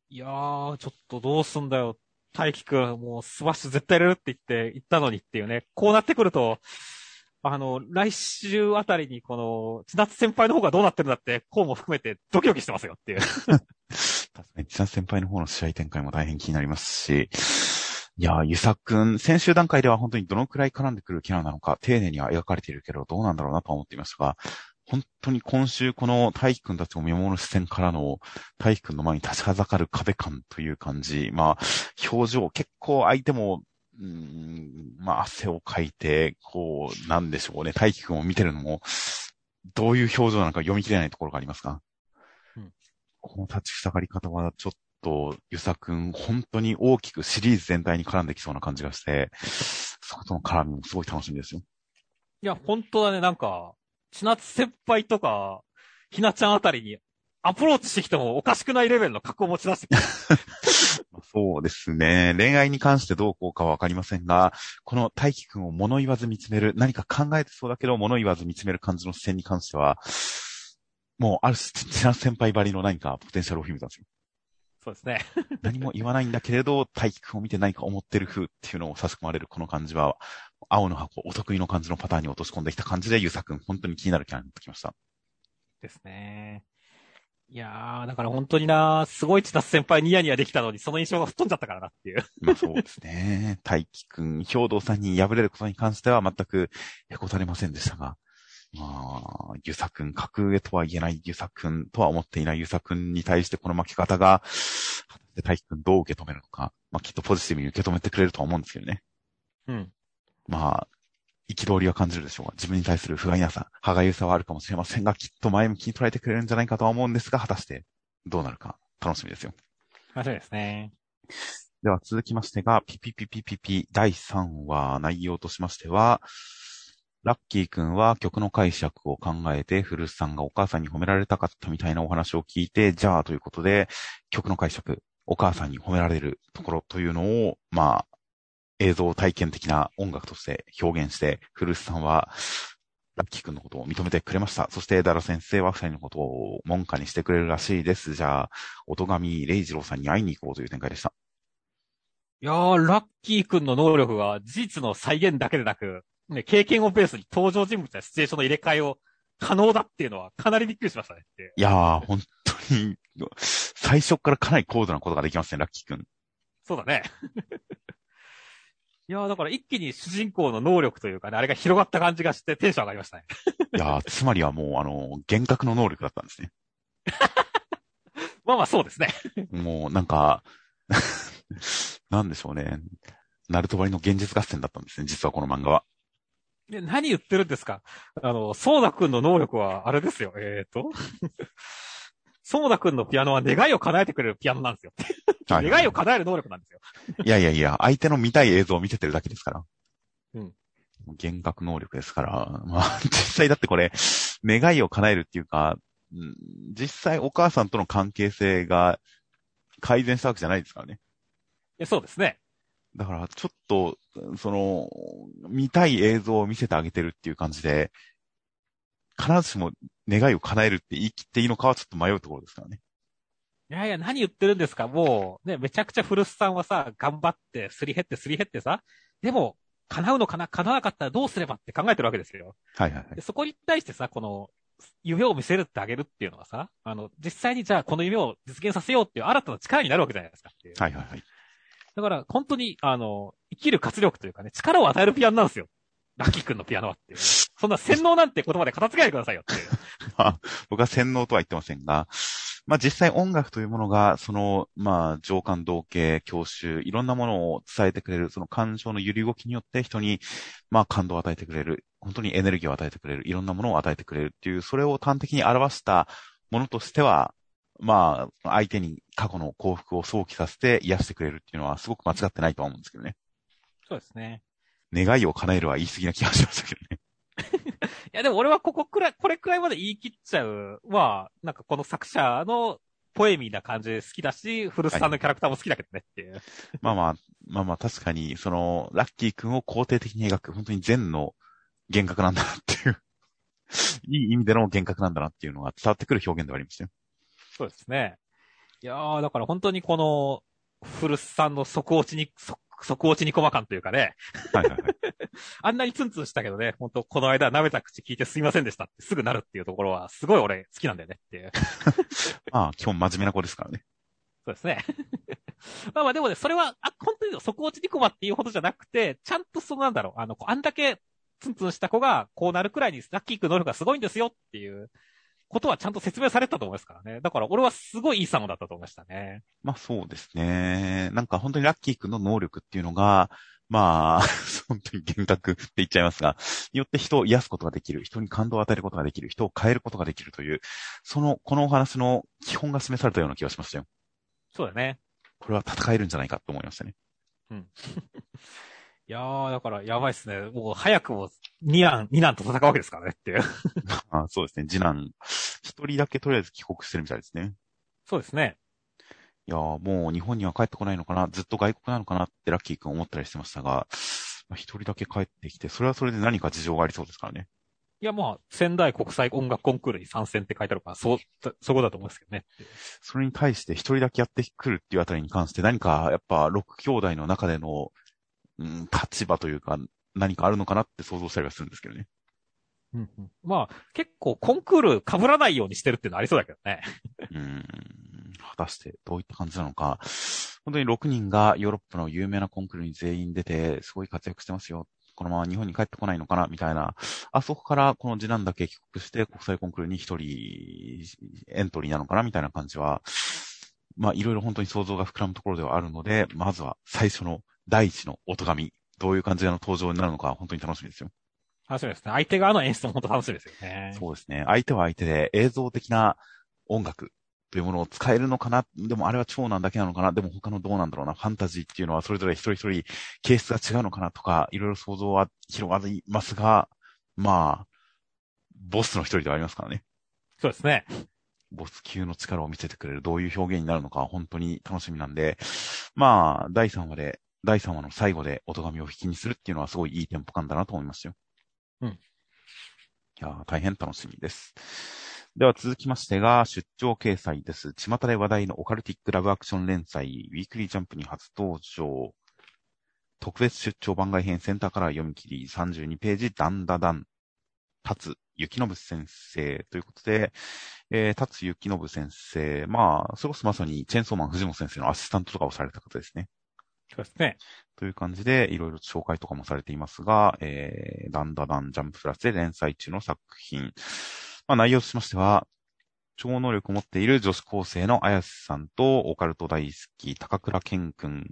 いやー、ちょっとどうすんだよ。大喜くん、もうスマッシュ絶対入れるって言って、言ったのにっていうね。こうなってくると、あの、来週あたりにこの、千夏先輩の方がどうなってるんだって、こうも含めてドキドキしてますよっていう。確かに、千夏先輩の方の試合展開も大変気になりますし、いやー、ゆさくん、先週段階では本当にどのくらい絡んでくるキャラなのか、丁寧には描かれているけど、どうなんだろうなと思っていましたが、本当に今週この大輝くんたちを見守る視線からの大輝くんの前に立ちはだかる壁感という感じ、まあ、表情、結構相手も、うーん、まあ、汗をかいて、こう、なんでしょうね、大輝くんを見てるのも、どういう表情なのか読み切れないところがありますが、うん。この立ちふさがり方はちょっと、ゆさくん、本当に大きくシリーズ全体に絡んできそうな感じがして、そことの絡みもすごい楽しみですよ。いや、本当だね、なんか、千夏先輩とか、ひなちゃんあたりにアプローチしてきてもおかしくないレベルの格好を持ち出してきた。そうですね。恋愛に関してどうこうかはわかりませんが、この大輝くんを物言わず見つめる、何か考えてそうだけど物言わず見つめる感じの視線に関しては、もうある種、千夏先輩ばりの何かポテンシャルを秘めたんですよ。そうですね。何も言わないんだけれど、大輝くんを見て何か思ってる風っていうのを差し込まれるこの感じは、青の箱、お得意の感じのパターンに落とし込んできた感じで、ゆうさくん、本当に気になるキャラになってきました。ですね。いやー、だから本当にな、すごい千夏先輩ニヤニヤできたのに、その印象が吹っ飛んじゃったからなっていう。まあそうですね。大輝くん、兵道さんに敗れることに関しては全くへこたれませんでしたが、まあ、ゆさくん、格上とは言えないゆさくんとは思っていないゆさくんに対してこの負け方が、果たして大輝くんどう受け止めるのか、まあきっとポジティブに受け止めてくれるとは思うんですけどね。うん。まあ、憤りは感じるでしょうが、自分に対する不甲斐なさ、歯がゆさはあるかもしれませんが、きっと前向きに捉えてくれるんじゃないかとは思うんですが、果たしてどうなるか楽しみですよ。楽しみですね。では続きましてが、ピピピピピピ第3話内容としましては、ラッキーくんは曲の解釈を考えて、古巣さんがお母さんに褒められたかったみたいなお話を聞いて、じゃあということで、曲の解釈、お母さんに褒められるところというのを、まあ、映像体験的な音楽として表現して、古巣さんは、ラッキーくんのことを認めてくれました。そして、ダラ先生は二人のことを門下にしてくれるらしいです。じゃあ、音神レイジローさんに会いに行こうという展開でした。いやー、ラッキーくんの能力が事実の再現だけでなく、ね、経験をベースに登場人物やシチュエーションの入れ替えを可能だっていうのはかなりびっくりしましたねって。いやー、本当に、最初からかなり高度なことができますね、ラッキーくん。そうだね。いやー、だから一気に主人公の能力というかね、あれが広がった感じがしてテンション上がりましたね。いやー、つまりはもう、あの、幻覚の能力だったんですね。まあまあそうですね。もう、なんか、なんでしょうね。ナルトバリの現実合戦だったんですね、実はこの漫画は。で何言ってるんですか？あの、ソーダくんの能力は、あれですよ。えーと？ソーダくんのピアノは願いを叶えてくれるピアノなんですよ。はい願いを叶える能力なんですよ。いやいやいや、相手の見たい映像を見せてるだけですから。うん。幻覚能力ですから。まあ、実際だってこれ、願いを叶えるっていうか、うん実際お母さんとの関係性が改善したわけじゃないですからね。えそうですね。だから、ちょっと、その、見たい映像を見せてあげてるっていう感じで、必ずしも願いを叶えるって言い切っていいのかはちょっと迷うところですからね。いやいや、何言ってるんですか？もう、ね、めちゃくちゃ古巣さんはさ、頑張って、すり減って、すり減ってさ、でも、叶うのかな叶わなかったらどうすればって考えてるわけですよ。はいはいはいで。そこに対してさ、この、夢を見せるってあげるっていうのはさ、あの、実際にじゃあこの夢を実現させようっていう新たな力になるわけじゃないですか。はいはいはい。だから、本当に、あの、生きる活力というかね、力を与えるピアノなんですよ。ラッキー君のピアノはっていう。そんな洗脳なんて言葉で片付けないでくださいよっていう。僕は洗脳とは言ってませんが、まあ実際音楽というものが、その、まあ情感同型、教習、いろんなものを伝えてくれる、その感情の揺り動きによって人に、まあ感動を与えてくれる、本当にエネルギーを与えてくれる、いろんなものを与えてくれるっていう、それを端的に表したものとしては、まあ、相手に過去の幸福を想起させて癒してくれるっていうのはすごく間違ってないとは思うんですけどね。そうですね。願いを叶えるは言い過ぎな気がしましたけどね。いや、でも俺はここくらい、これくらいまで言い切っちゃうは、なんかこの作者のポエミーな感じで好きだし、古巣さんのキャラクターも好きだけどねっていう。まあまあ、まあまあ確かに、その、ラッキー君を肯定的に描く、本当に善の幻覚なんだなっていう、いい意味での幻覚なんだなっていうのが伝わってくる表現ではありましたよ。そうですね。いやー、だから本当にこの、古巣さんの底落ちに、底落ちに細感というかね。はいはいはい。あんなにツンツンしたけどね、本当この間舐めた口聞いてすいませんでしたってすぐなるっていうところは、すごい俺好きなんだよねっていう。ま あ、基本真面目な子ですからね。そうですね。まあまあでもね、それは、あ、本当に底落ちにコマっていうほどじゃなくて、ちゃんとそのなんだろう、あの、あんだけツンツンした子がこうなるくらいにラッキー君能力がすごいんですよっていうことはちゃんと説明されたと思いますからね。だから俺はすごいいいサムだったと思いましたね。まあそうですね。なんか本当にラッキー君の能力っていうのが、まあ、本当に幻覚って言っちゃいますが、によって人を癒すことができる、人に感動を与えることができる、人を変えることができるという、その、このお話の基本が示されたような気がしましたよ。そうだね。これは戦えるんじゃないかと思いましたね。うん。いやー、だからやばいっすね。もう早くも二男、二男と戦うわけですからねっていう。あそうですね。次男、一人だけとりあえず帰国してるみたいですね。そうですね。いやー、もう日本には帰ってこないのかな、ずっと外国なのかなってラッキー君思ったりしてましたが、一人だけ帰ってきて、それはそれで何か事情がありそうですからね。いや、まあ、仙台国際音楽コンクールに参戦って書いてあるから、そう、そこだと思うんですけどね。それに対して一人だけやってくるっていうあたりに関して何か、やっぱ、六兄弟の中でのうん、立場というか、何かあるのかなって想像したりはするんですけどね。うんうん、まあ、結構コンクール被らないようにしてるっていうのはありそうだけどね。うん。果たしてどういった感じなのか。本当に6人がヨーロッパの有名なコンクールに全員出て、すごい活躍してますよ。このまま日本に帰ってこないのかなみたいな。あそこからこの次男だけ帰国して国際コンクールに一人エントリーなのかなみたいな感じは、まあいろいろ本当に想像が膨らむところではあるので、まずは最初の第一の音神、どういう感じの登場になるのか、本当に楽しみですよ。楽しみですね。相手側の演出も本当楽しみですよね。そうですね。相手は相手で映像的な音楽というものを使えるのかなでもあれは長男だけなのかなでも他のどうなんだろうなファンタジーっていうのはそれぞれ一人一人形質が違うのかなとか、いろいろ想像は広がりますが、まあ、ボスの一人ではありますからね。そうですね。ボス級の力を見せてくれる、どういう表現になるのか本当に楽しみなんで、まあ、第3話で第3話の最後で音神を引きにするっていうのはすごいいいテンポ感だなと思いますよ。うん。いや大変楽しみです。では続きましてが、出張掲載です。巷で話題のオカルティックラブアクション連載、ウィークリージャンプに初登場。特別出張番外編センターから読み切り、32ページ、ダンダダン、立つ、雪信先生ということで、えー、立つ雪信先生、まあ、それこそまさにチェンソーマン藤本先生のアシスタントとかをされた方ですね。そうですね。という感じで、いろいろ紹介とかもされていますが、えー、ダンダダンジャンププラスで連載中の作品。まあ、内容としましては、超能力を持っている女子高生の綾瀬さんと、オカルト大好き、高倉健くん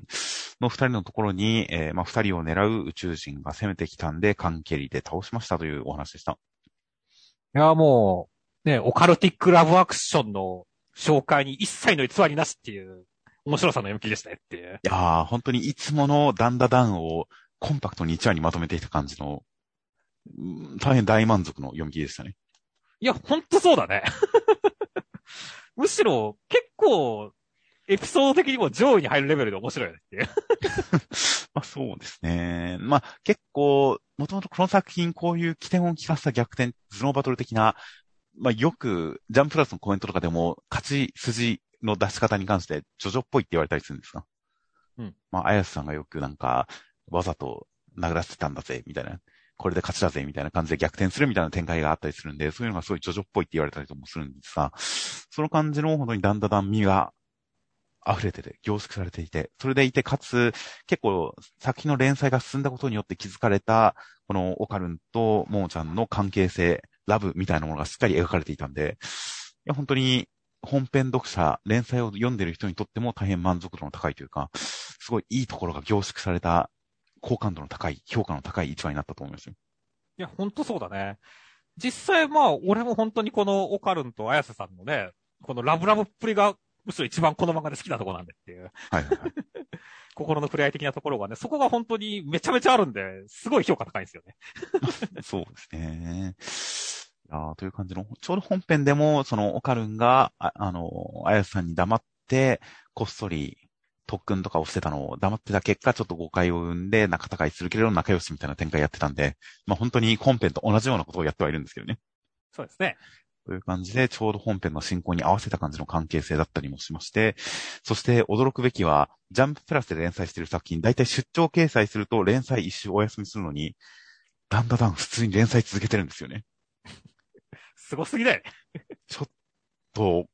の二人のところに、えー、まあ、二人を狙う宇宙人が攻めてきたんで、関係りで倒しましたというお話でした。いや、もう、ね、オカルティックラブアクションの紹介に一切の偽りなしっていう面白さの読み切りでしたねっていう。いやー、本当にいつものダンダダンをコンパクトに1話にまとめていた感じの、大変大満足の読み切りでしたね。いや、ほんとそうだね。むしろ、結構、エピソード的にも上位に入るレベルで面白いねっていう。まあそうですね。まあ結構、もともとこの作品こういう起点を聞かせた逆転、頭脳バトル的な、まあよく、ジャンプラスのコメントとかでも、勝ち筋の出し方に関して、ジョジョっぽいって言われたりするんですか？うん。まあ、あやすさんがよくなんか、わざと殴らせてたんだぜ、みたいな。これで勝ちだぜ、みたいな感じで逆転するみたいな展開があったりするんで、そういうのがすごいジョジョっぽいって言われたりともするんですが、その感じの本当にだんだん身が溢れてて、凝縮されていて、それでいて、かつ、結構、作品の連載が進んだことによって気づかれた、このオカルンとモーちゃんの関係性、ラブみたいなものがしっかり描かれていたんで、いや、本当に本編読者、連載を読んでる人にとっても大変満足度の高いというか、すごいいいところが凝縮された、好感度の高い、評価の高い一話になったと思いますよ。いや、ほんとそうだね。実際、まあ、俺も本当にこのオカルンと綾瀬さんのね、このラブラブっぷりが、むしろ一番この漫画で好きなところなんでっていう。はいはいはい。心の触れ合い的なところがね、そこが本当にめちゃめちゃあるんで、すごい評価高いんですよね。そうですね。あという感じの、ちょうど本編でも、その、オカルンが、ああの、あやさんに黙って、こっそり、特訓とかをしてたのを黙ってた結果、ちょっと誤解を生んで、仲違いするけれど仲良しみたいな展開やってたんで、まあ本当に本編と同じようなことをやってはいるんですけどね。そうですね。という感じで、ちょうど本編の進行に合わせた感じの関係性だったりもしまして、そして驚くべきは、ジャンププラスで連載している作品、だいたい出張掲載すると連載一周お休みするのに、だんだん普通に連載続けてるんですよね。すごすぎだよね。ちょっと、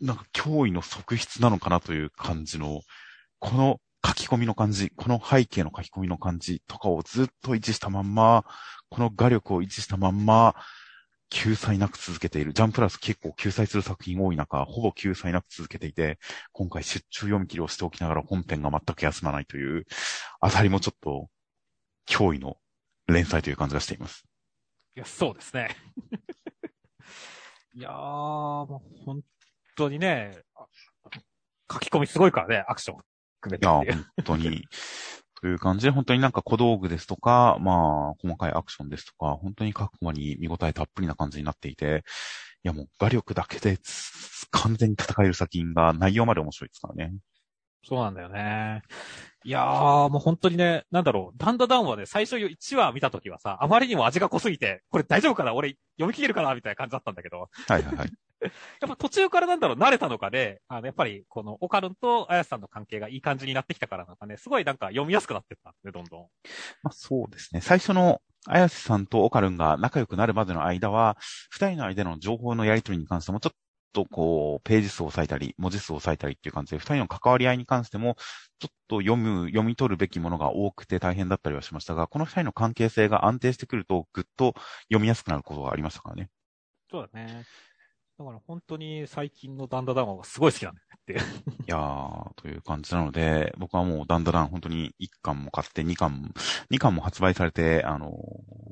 なんか脅威の側室なのかなという感じの、この書き込みの感じ、この背景の書き込みの感じとかをずっと維持したまんま、この画力を維持したまんま、救済なく続けている。ジャンプラス結構救済する作品多い中、ほぼ救済なく続けていて、今回出張読み切りをしておきながら本編が全く休まないという、あたりもちょっと、脅威の連載という感じがしています。いや、そうですね。いやー、もう本当にね、書き込みすごいからね、アクション含めて。いや、本当に。という感じで、本当になんか小道具ですとか、まあ、細かいアクションですとか、本当に各コマに見応えたっぷりな感じになっていて、いやもう画力だけで完全に戦える作品が内容まで面白いですからね。そうなんだよね。いやー、もう本当にね、なんだろう、ダンダダンはね、最初1話見たときはさ、あまりにも味が濃すぎて、これ大丈夫かな？俺読み切れるかな？みたいな感じだったんだけど。はいはいはい。やっぱ途中からなんだろう、慣れたのかで、あの、やっぱり、この、オカルンとアヤスさんの関係がいい感じになってきたからなんかね、すごいなんか読みやすくなってったね、どんどん。まあそうですね。最初の、アヤスさんとオカルンが仲良くなるまでの間は、二人の間の情報のやり取りに関しても、ちょっとこう、ページ数を割いたり、文字数を割いたりっていう感じで、二人の関わり合いに関しても、ちょっと読む、読み取るべきものが多くて大変だったりはしましたが、この二人の関係性が安定してくると、ぐっと読みやすくなることがありましたからね。そうだね。だから本当に最近のダンダダンはすごい好きなんだよっていやー、という感じなので、僕はもうダンダダン本当に1巻も買って2巻も、2巻も発売されて、あの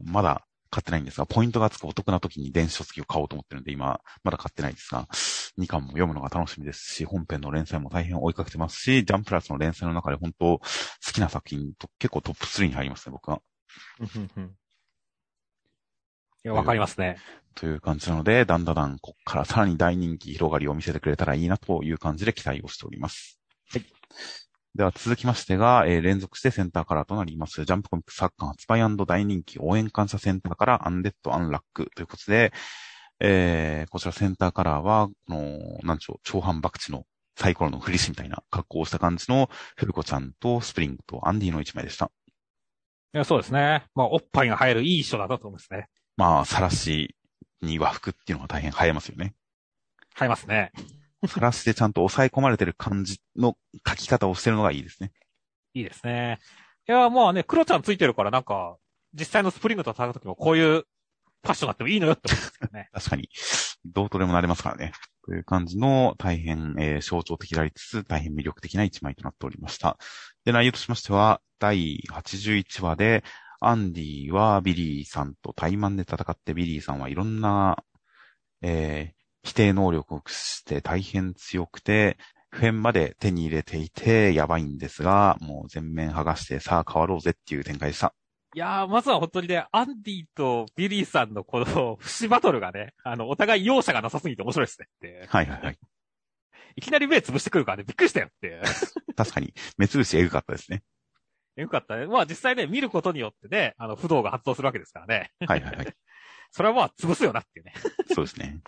まだ買ってないんですが、ポイントがつくお得な時に電子書籍を買おうと思ってるんで、今、まだ買ってないですが、2巻も読むのが楽しみですし、本編の連載も大変追いかけてますし、ジャンプラスの連載の中で本当好きな作品と結構トップ3に入りますね、僕は。いや、わかりますね。という感じなので、だんだんこっからさらに大人気広がりを見せてくれたらいいなという感じで期待をしております。はい。では続きましてが、えー、連続してセンターカラーとなります。ジャンプコミックス作家発売大人気応援感謝センターからアンデッド・アンラックということで、えー、こちらセンターカラーは、この、なんちょう、丁半博打のサイコロの振り師みたいな格好をした感じの、風子ちゃんとスプリングとアンディの一枚でした。いや、そうですね。まあ、おっぱいが入るいい衣装だったと思いますね。まあ、さらしに和服っていうのが大変映えますよね。映えますね。さらしでちゃんと抑え込まれてる感じの書き方をしてるのがいいですね。いいですね。いや、まあね、黒ちゃんついてるからなんか、実際のスプリングと戦うときもこういうファッションがあってもいいのよって思うんですけどね。確かに。どうとでもなれますからね。という感じの大変、えー、象徴的でありつつ、大変魅力的な一枚となっておりました。で、内容としましては、第81話で、アンディはビリーさんと対マンで戦ってビリーさんはいろんな、えー、否定能力を駆使して大変強くて、不変まで手に入れていてやばいんですが、もう全面剥がしてさあ変わろうぜっていう展開でした。いやー、まずは本当にね、アンディとビリーさんのこの不死バトルがね、あの、お互い容赦がなさすぎて面白いですねって。はいはいはい。いきなり目潰してくるからね、びっくりしたよって。確かに、目潰しエグかったですね。よかったね。まあ実際ね、見ることによってね、あの、不動が発動するわけですからね。はいはいはい。それはまあ潰すよなっていうね。そうですね。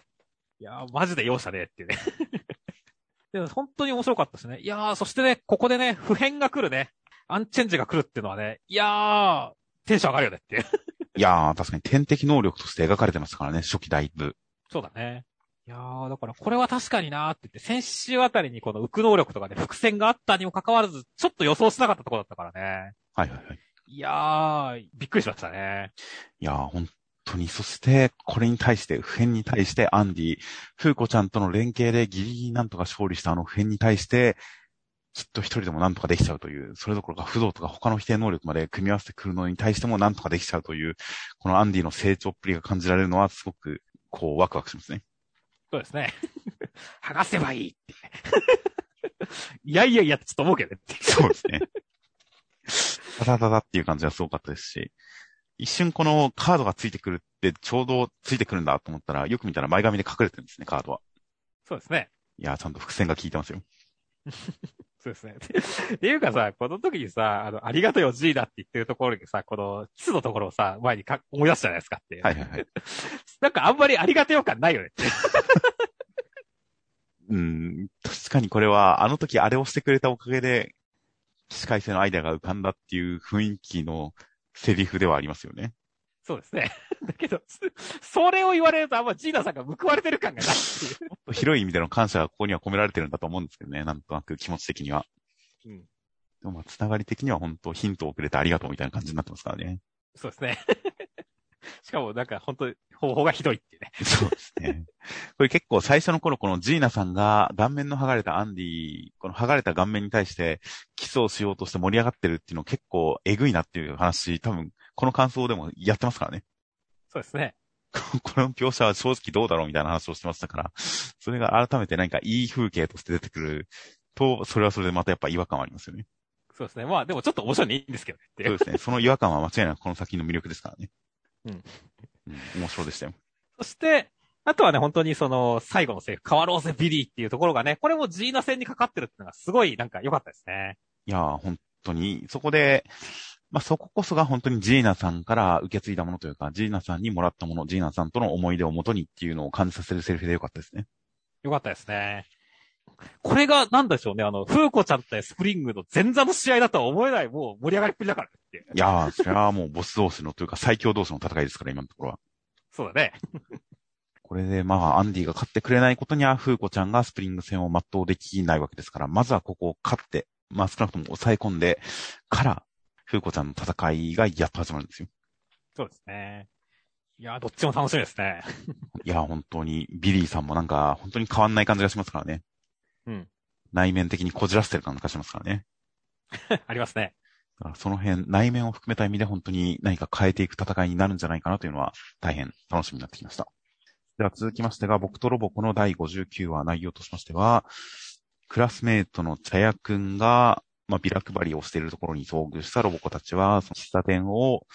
いやー、マジで容赦ねえっていうね。でも本当に面白かったですね。いやー、そしてね、ここでね、普遍が来るね、アンチェンジが来るっていうのはね、いやー、テンション上がるよねっていう。いやー、確かに天敵能力として描かれてますからね、初期だいぶ。そうだね。いやー、だからこれは確かになーって言って、先週あたりにこの浮く能力とかね、伏線があったにもかかわらず、ちょっと予想しなかったところだったからね。はいはいはい。いやー、びっくりしましたね。いやー、本当に、そして、これに対して、普遍に対してアンディ、フーコちゃんとの連携でギリギリなんとか勝利したあの普遍に対して、きっと一人でもなんとかできちゃうという、それどころか不動とか他の否定能力まで組み合わせてくるのに対してもなんとかできちゃうという、このアンディの成長っぷりが感じられるのはすごく、こう、ワクワクしますね。そうですね。剥がせばいいって。いやいやいやちょっと思うけどね。そうですね。ただただっていう感じがすごかったですし、一瞬このカードがついてくるってちょうどついてくるんだと思ったら、よく見たら前髪で隠れてるんですね、カードは。そうですね。いや、ちゃんと伏線が効いてますよ。そうですね。っていうかさ、この時にさ、あの、ありがとうよ、G だって言ってるところにさ、この、キスのところをさ、前にか思い出すじゃないですかっていう。はいはいはい。なんかあんまりありがとよ感ないよねって。うん、確かにこれは、あの時あれをしてくれたおかげで、起死回生のアイデアが浮かんだっていう雰囲気のセリフではありますよね。そうですね。だけど、それを言われるとあんまジーナさんが報われてる感がないっていう。広い意味での感謝がここには込められてるんだと思うんですけどね、なんとなく気持ち的には。うん。でもまあ、つながり的には本当ヒントをくれてありがとうみたいな感じになってますからね。そうですね。しかもなんか本当に方法がひどいっていうね。そうですね。これ結構最初の頃このジーナさんが顔面の剥がれたアンディ、この剥がれた顔面に対してキスをしようとして盛り上がってるっていうの結構えぐいなっていう話、多分この感想でもやってますからね。そうですね。この描写は正直どうだろうみたいな話をしてましたから、それが改めて何かいい風景として出てくると、それはそれでまたやっぱ違和感はありますよね。そうですね。まあでもちょっと面白いのいいんですけどね。そうですね。その違和感は間違いなくこの作品の魅力ですからね。うん。うん、面白いでしたよ。そして、あとはね、本当にその、最後のセリフ、変わろうぜビリーっていうところがね、これもジーナ戦にかかってるっていうのがすごいなんか良かったですね。いやー、本当に、そこで、まあ、そここそが本当にジーナさんから受け継いだものというか、ジーナさんにもらったもの、ジーナさんとの思い出をもとにっていうのを感じさせるセリフでよかったですね。良かったですね。これが、なんでしょうね、あの、フーコちゃん対スプリングの前座の試合だとは思えない、もう盛り上がりっぷりだからっていやー、それはもうボス同士のというか最強同士の戦いですから、今のところは。そうだね。これで、まあ、アンディが勝ってくれないことには、フーコちゃんがスプリング戦を全うできないわけですから、まずはここを勝って、まあ、少なくとも抑え込んでから、フーコちゃんの戦いがやっと始まるんですよ。そうですね。いや、どっちも楽しみですね。いや、本当に、ビリーさんもなんか、本当に変わんない感じがしますからね。うん。内面的にこじらせてる感じがしますからね。ありますね。だからその辺、内面を含めた意味で本当に何か変えていく戦いになるんじゃないかなというのは、大変楽しみになってきました。では続きましてが、僕とロボコの第59話内容としましては、クラスメイトの茶屋くんが、まあ、ビラ配りをしているところに遭遇したロボコたちは、その喫茶店を、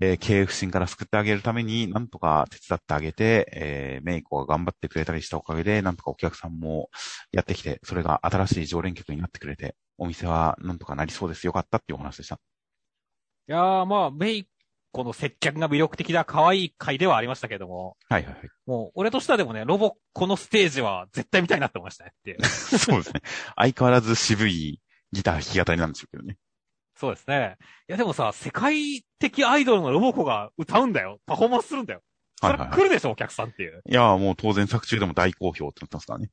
えー経営不振から救ってあげるために、なんとか手伝ってあげて、えーメイコが頑張ってくれたりしたおかげで、なんとかお客さんもやってきて、それが新しい常連客になってくれて、お店はなんとかなりそうです。よかったっていうお話でした。いやー、まあ、メイコの接客が魅力的な可愛い回ではありましたけども、はいはいはい。もう、俺としてはでもね、ロボコのステージは絶対見たいなって思いましたねって。そうですね。相変わらず渋いギター弾き語りなんでしょうけどね。そうですね。いやでもさ、世界的アイドルのロボコが歌うんだよ。パフォーマンスするんだよ。それはいはいはい来るでしょ、お客さんっていう。いやーもう当然作中でも大好評ってなってますからね。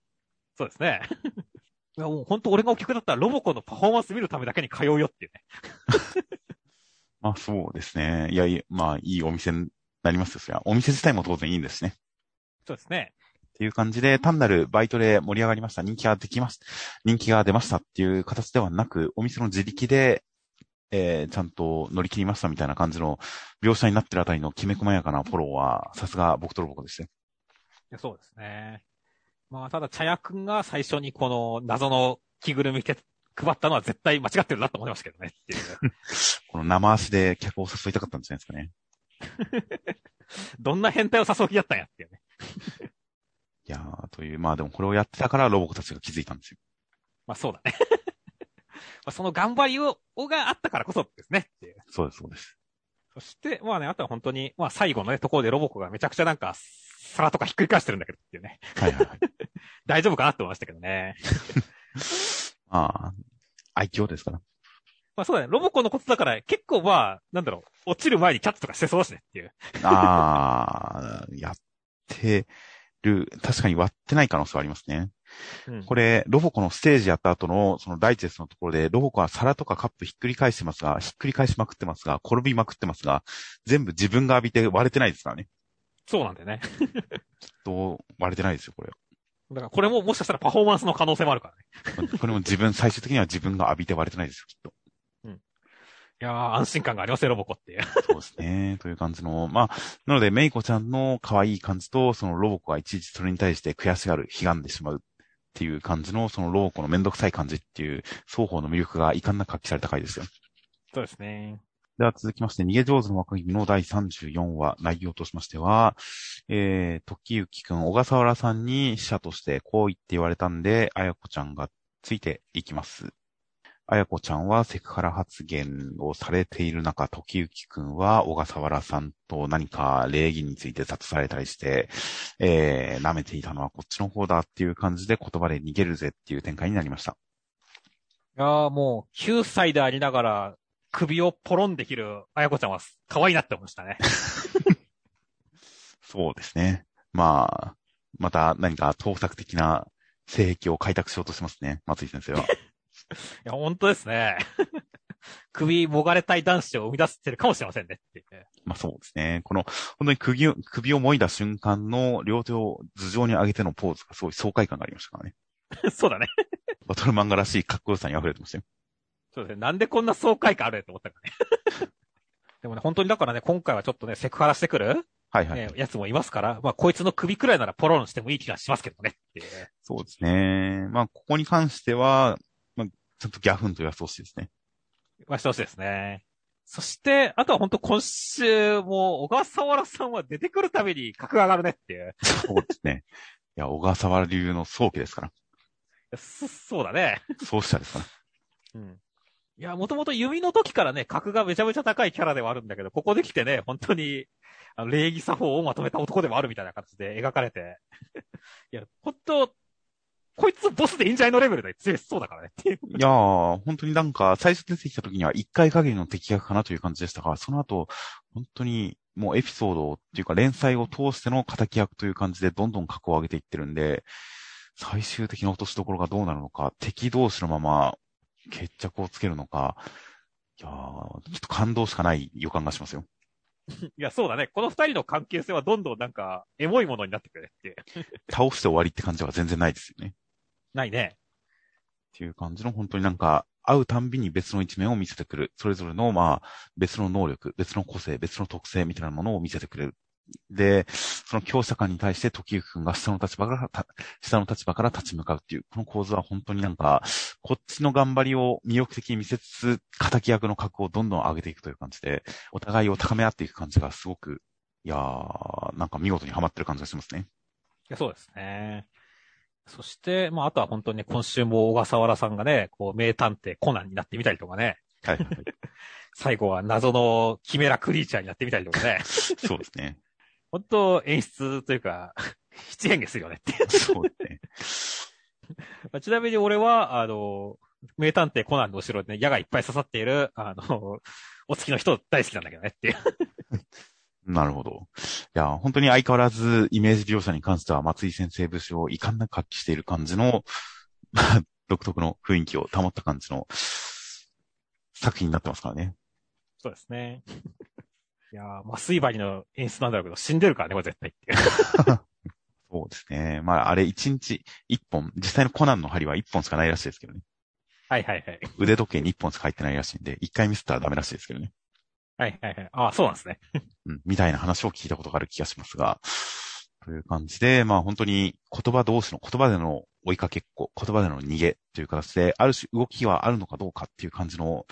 そうですね。いやもう本当俺がお客だったらロボコのパフォーマンス見るためだけに通うよっていうね。まあそうですね。いやいや、まあいいお店になりますよ。お店自体も当然いいんですしね。そうですね。っていう感じで、単なるバイトで盛り上がりました。人気ができました。人気が出ましたっていう形ではなく、お店の自力で、えー、ちゃんと乗り切りましたみたいな感じの描写になってるあたりのきめ細やかなフォローは、さすが僕とロボコですね。いやそうですね。まあ、ただ、茶屋くんが最初にこの謎の着ぐるみて配ったのは絶対間違ってるなと思いましたけどねっていう。この生足で客を誘いたかったんじゃないですかね。どんな変態を誘いやったんやっていうね。いやー、という、まあでもこれをやってたからロボコたちが気づいたんですよ。まあそうだね。まあその頑張りを、をがあったからこそですね。そうです、そうです。そして、まあね、あとは本当に、まあ最後のね、ところでロボコがめちゃくちゃなんか、皿とかひっくり返してるんだけどっていうね。はいはいはい。大丈夫かなって思いましたけどね。まあ、愛嬌ですから。まあそうだね、ロボコのことだから結構まあ、なんだろう、落ちる前にキャッチとかしてそうだしねっていう。あー、やってる、確かに割ってない可能性はありますね。うんこれ、ロボコのステージやった後の、そのダイジェストのところで、ロボコは皿とかカップひっくり返してますが、ひっくり返しまくってますが、転びまくってますが、全部自分が浴びて割れてないですからね。そうなんだよね。と、割れてないですよ、これ。だからこれももしかしたらパフォーマンスの可能性もあるからね。これも自分、最終的には自分が浴びて割れてないですよ、きっと。いやー、安心感がありますよ、ロボコって。そうですね。という感じの、まあ、なので、メイコちゃんの可愛い感じと、そのロボコがいちいちそれに対して悔しがる、悲願でしまうっていう感じの、そのロボコのめんどくさい感じっていう、双方の魅力が遺憾なく発揮された回ですよ。そうですね。では続きまして、逃げ上手の若君の第34話、内容としましては、えー、時行くん、小笠原さんに使者としてこう言って言われたんで、あやこちゃんがついていきます。あやこちゃんはセクハラ発言をされている中、時行くんは小笠原さんと何か礼儀について殺されたりして、えー、舐めていたのはこっちの方だっていう感じで言葉で逃げるぜっていう展開になりました。いやーもう、9歳でありながら、首をポロンできるあやこちゃんは可愛いなって思いましたね。そうですね。まあ、また何か盗作的な性癖を開拓しようとしますね、松井先生は。いや、本当ですね。首もがれたい男子を生み出してるかもしれませんねって。まあそうですね。この、本当に首を、首をもいだ瞬間の両手を頭上に上げてのポーズがすごい爽快感がありましたからね。そうだね。バトル漫画らしいかっこよさに溢れてましたよ。そうですね。なんでこんな爽快感あると思ったかね。でもね、本当にだからね、今回はちょっとね、セクハラしてくる？はいはい、ね、やつもいますから、まあ、こいつの首くらいならポロンしてもいい気がしますけどね。そうですね。まあ、ここに関しては、ちゃんとギャフンと言わせてほしいですね。言わせてほしいですね。そして、あとは本当今週も小笠原さんは出てくるたびに格が上がるねっていう。そうですね。いや、小笠原流の早期ですから。そ、そうだね。そうしたですから。うん。いや、もともと弓の時からね、格がめちゃめちゃ高いキャラではあるんだけど、ここで来てね、本当に、あの、礼儀作法をまとめた男でもあるみたいな形で描かれて。いや、本当こいつボスでいいんじゃないのレベルで強そうだからねっていう。いやー、本当になんか、最初出てきた時には一回限りの敵役かなという感じでしたが、その後、本当にもうエピソードっていうか連載を通しての敵役という感じでどんどん格を上げていってるんで、最終的な落としどころがどうなるのか、敵同士のまま決着をつけるのか、いやー、ちょっと感動しかない予感がしますよ。いや、そうだね。この二人の関係性はどんどんなんか、エモいものになってくるって。倒して終わりって感じは全然ないですよね。ないね。っていう感じの本当になんか、会うたんびに別の一面を見せてくる。それぞれの、まあ、別の能力、別の個性、別の特性みたいなものを見せてくれる。で、その強者感に対して時行くんが下の立場から、下の立場から立ち向かうっていう、この構図は本当になんか、こっちの頑張りを魅力的に見せつつ、仇役の格をどんどん上げていくという感じで、お互いを高め合っていく感じがすごく、いやー、なんか見事にはまってる感じがしますね。いや、そうですね。そして、まあ、あとは本当にね、今週も小笠原さんがね、こう、名探偵コナンになってみたりとかね。はい、はい。最後は謎のキメラクリーチャーになってみたりとかね。そうですね。本当演出というか、七変ですよねって。そうですね。ちなみに俺は、あの、名探偵コナンの後ろでね、矢がいっぱい刺さっている、あの、お月の人大好きなんだけどねっていう。なるほど。いや、本当に相変わらずイメージ描写に関しては松井先生節を遺憾なく発揮している感じの、独特の雰囲気を保った感じの作品になってますからね。そうですね。いやー、麻酔針の演出なんだろうけど、死んでるからね、これ絶対って。そうですね。まあ、あれ一日一本、実際のコナンの針は一本しかないらしいですけどね。はいはいはい。腕時計に一本しか入ってないらしいんで、一回ミスったらダメらしいですけどね。はいはいはい。ああ、そうなんですね。うん、みたいな話を聞いたことがある気がしますが、という感じで、まあ本当に言葉同士の言葉での追いかけっこ、言葉での逃げという形で、ある種動きはあるのかどうかっていう感じの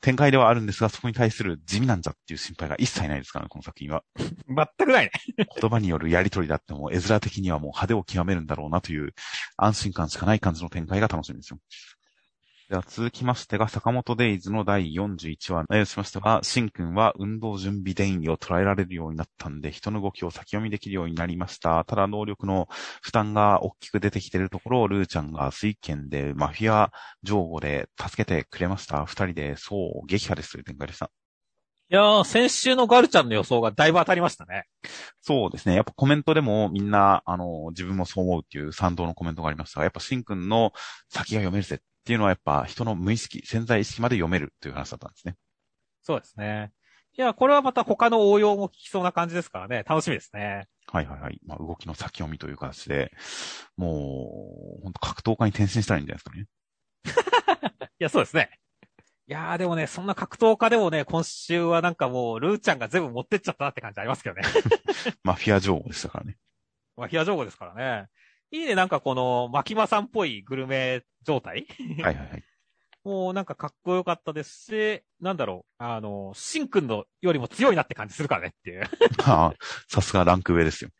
展開ではあるんですが、そこに対する地味なんじゃっていう心配が一切ないですからね、この作品は。全くないね。言葉によるやりとりだっても、絵面的にはもう派手を極めるんだろうなという安心感しかない感じの展開が楽しみですよ。では続きましてが、坂本デイズの第41話。内容しましては、シンくんは運動準備電位を捉えられるようになったんで、人の動きを先読みできるようになりました。ただ能力の負担が大きく出てきているところを、ルーちゃんが水拳でマフィア情報で助けてくれました。二人で、そう、撃破ですという展開でした。いやー、先週のガルちゃんの予想がだいぶ当たりましたね。そうですね。やっぱコメントでもみんな、あの、自分もそう思うっていう賛同のコメントがありましたが、やっぱシンくんの先が読めるぜっていうのはやっぱ人の無意識、潜在意識まで読めるという話だったんですね。そうですね。いや、これはまた他の応用も聞きそうな感じですからね。楽しみですね。はいはいはい。まあ、動きの先読みという形で、もう、本当格闘家に転身したらいいんじゃないですかね。いや、そうですね。いやーでもね、そんな格闘家でもね、今週はなんかもう、ルーちゃんが全部持ってっちゃったなって感じありますけどね。マフィア情報でしたからね。マフィア情報ですからね。いいね、なんかこの、マキマさんっぽいグルメ状態？はいはいはい。もうなんかかっこよかったですし、なんだろう、あの、シンくんのよりも強いなって感じするからねっていう。ああ、さすがランク上ですよ。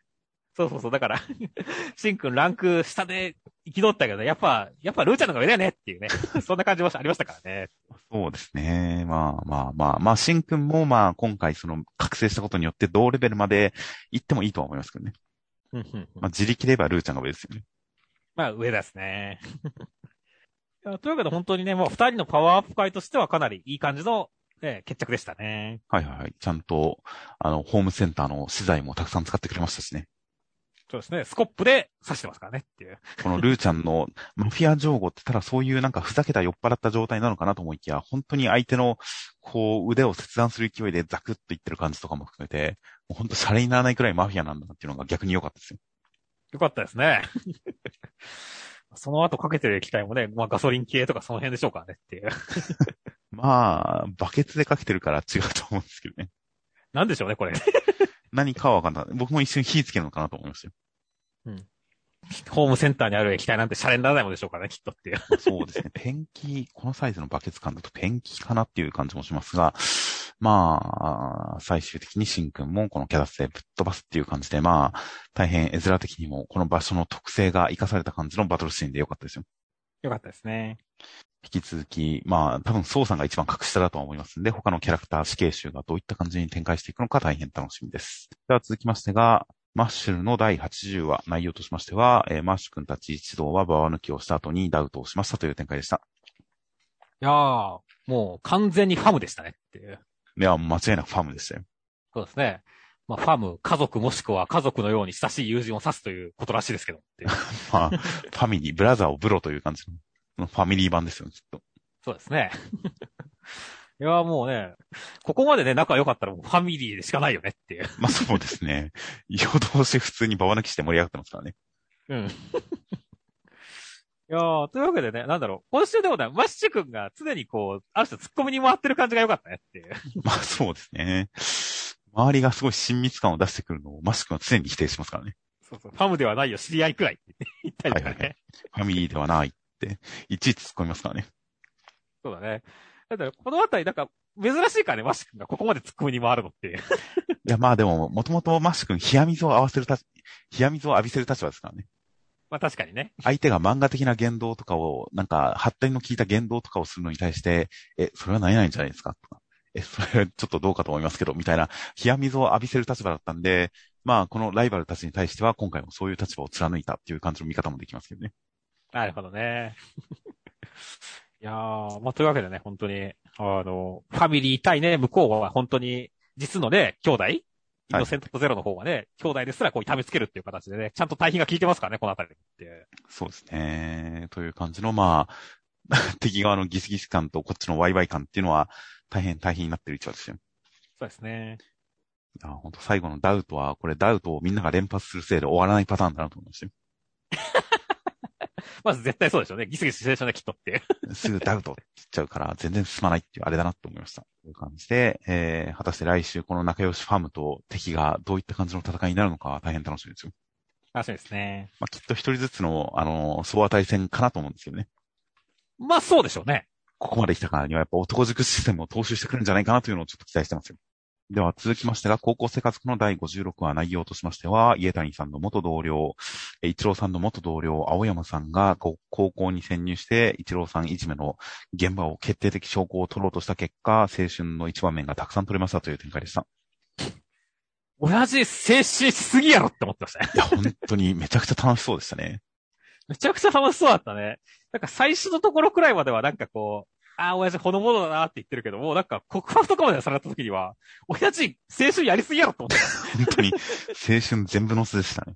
そうそうそう。だから、シンくんランク下で生き通ったけど、やっぱ、やっぱルーちゃんの方が上だよねっていうね。そんな感じもありましたからね。そうですね。まあまあまあ、まあ、シンくんもまあ今回その覚醒したことによって同レベルまで行ってもいいとは思いますけどね。まあ自力で言えばルーちゃんが上ですよね。まあ、上ですね。というわけで本当にね、もう二人のパワーアップ会としてはかなりいい感じの、えー決着でしたね。はいはいはい。ちゃんと、あの、ホームセンターの資材もたくさん使ってくれましたしね。そうですね。スコップで刺してますからねっていう。このルーちゃんのマフィア情報ってただそういうなんかふざけた酔っ払った状態なのかなと思いきや、本当に相手のこう腕を切断する勢いでザクッといってる感じとかも含めて、もう本当シャレにならないくらいマフィアなんだなっていうのが逆に良かったですよ。よかったですね。その後かけてる液体もね、まあガソリン系とかその辺でしょうからねっていう。まあ、バケツでかけてるから違うと思うんですけどね。なんでしょうね、これ。何かはわかんない。僕も一瞬火つけるのかなと思いましたよ。ホームセンターにある液体なんてシャレにならないもんでしょうからね、きっとっていう。そうですね。ペンキ、このサイズのバケツ感だとペンキかなっていう感じもしますが、まあ、最終的にシンくんもこのキャラスでぶっ飛ばすっていう感じで、まあ、大変絵面的にもこの場所の特性が活かされた感じのバトルシーンで良かったですよ。よかったですね。引き続き、まあ、多分、ソウさんが一番格下だとは思いますんで、他のキャラクター死刑囚がどういった感じに展開していくのか大変楽しみです。では続きましてが、マッシュルの第80話、内容としましては、えーマッシュ君たち一同はババ抜きをした後にダウトをしましたという展開でした。いやー、もう完全にファムでしたねっていう。いや、間違いなくファムでしたよ。そうですね。まあ、ファム、家族もしくは家族のように親しい友人を指すということらしいですけど。まあ、ファミリー、ブラザーをブロという感じの、ファミリー版ですよね、きっと。そうですね。いやーもうね、ここまでね、仲良かったらもうファミリーでしかないよねっていう。まあそうですね。夜通し普通にババ抜きして盛り上がってますからね。うん。いやー、というわけでね、なんだろう。今週でもね、マッシュ君が常にこう、ある種突っ込みに回ってる感じが良かったねっていう。まあそうですね。周りがすごい親密感を出してくるのをマッシュ君は常に否定しますからね。そうそう。ファムではないよ、知り合いくらいって言ったりとかね。はいはいファミリーではないって、いちいち突っ込みますからね。そうだね。だから、このあたり、なんか、珍しいからね、マッシュ君がここまで突っ込みに回るのっていやまあでも、もともとマッシュ君、冷や水を浴びせる立ち、冷や水を浴びせる立場ですからね。まあ確かにね。相手が漫画的な言動とかを、なんか、発展の効いた言動とかをするのに対して、え、それは何々じゃないですかとか。え、それはちょっとどうかと思いますけど、みたいな、冷や水を浴びせる立場だったんで、まあ、このライバルたちに対しては、今回もそういう立場を貫いたっていう感じの見方もできますけどね。なるほどね。いやー、まあというわけでね、本当に、あの、ファミリー対ね、向こうは本当に、実のね、兄弟？イノセントゼロの方はね、兄弟ですらこう痛めつけるっていう形でね、ちゃんと対比が効いてますからね、このあたりって。そうですね。という感じの、まあ、敵側のギスギス感とこっちのワイワイ感っていうのは、大変大変になってる一話ですよ。そうですね。いや、本当最後のダウトは、これダウトをみんなが連発するせいで終わらないパターンだなと思いましたよ。まず絶対そうでしょうね。ギスギスしてるでしょうね、きっとっていう。すぐダウトって言っちゃうから、全然進まないっていうあれだなと思いました。という感じで、えー、果たして来週この仲良しファームと敵がどういった感じの戦いになるのかは大変楽しみですよ。楽しみですね。まあ、きっと一人ずつの、あの、総当たり戦かなと思うんですけどね。まあそうでしょうね。ここまで来たからにはやっぱ男塾システムを踏襲してくるんじゃないかなというのをちょっと期待してますよ。では続きましてが、高校生活の第56話内容としましては、家谷さんの元同僚、え一郎さんの元同僚、青山さんがこ高校に潜入して、一郎さんいじめの現場を決定的証拠を取ろうとした結果、青春の一場面がたくさん取れましたという展開でした。親父、青春しすぎやろって思ってましたね。いや、本当にめちゃくちゃ楽しそうでしたね。めちゃくちゃ楽しそうだったね。なんか最初のところくらいまではなんかこう、ああ、親父ほのぼのだなって言ってるけども、なんか告白とかまでされた時には、親父、青春やりすぎやろって思ってた。本当に青春全部のせでしたね。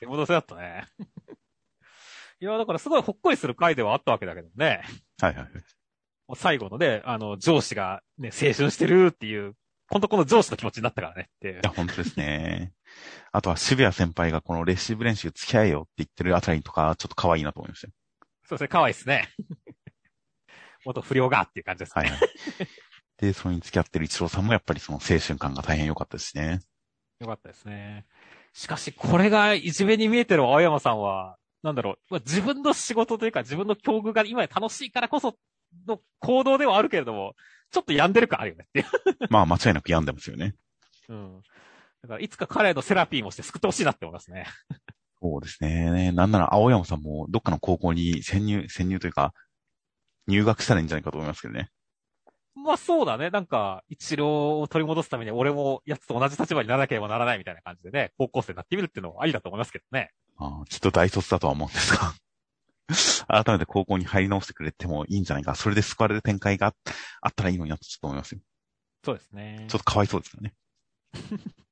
手戻せだったね。いや、だからすごいほっこりする回ではあったわけだけどね。はいはい最後のね、あの、上司がね、青春してるっていう、本当この上司の気持ちになったからねってい。や、本当ですね。あとは渋谷先輩がこのレシーブ練習付き合えよって言ってるあたりとか、ちょっと可愛いなと思いましたよ。そうですね、可愛いですね。元不良がっていう感じですね。はいはい。で、それに付き合ってる一郎さんもやっぱりその青春感が大変良かったですね。よかったですね。しかし、これがいじめに見えてる青山さんは、なんだろう、まあ自分の仕事というか自分の境遇が今楽しいからこその行動ではあるけれども、ちょっと病んでる感あるよねっていう。まあ間違いなく病んでますよね。うん。だからいつか彼のセラピーもして救ってほしいなって思いますね。そうですね。なんなら青山さんもどっかの高校に潜入、潜入というか、入学したらいいんじゃないかと思いますけどね。まあそうだね。なんか、一郎を取り戻すために俺もやつと同じ立場にならなければならないみたいな感じでね、高校生になってみるっていうのはありだと思いますけどね。ああきっと大卒だとは思うんですが。改めて高校に入り直してくれてもいいんじゃないか。それで救われる展開があったらいいのになとちょっと思いますよ。そうですね。ちょっとかわいそうですよね。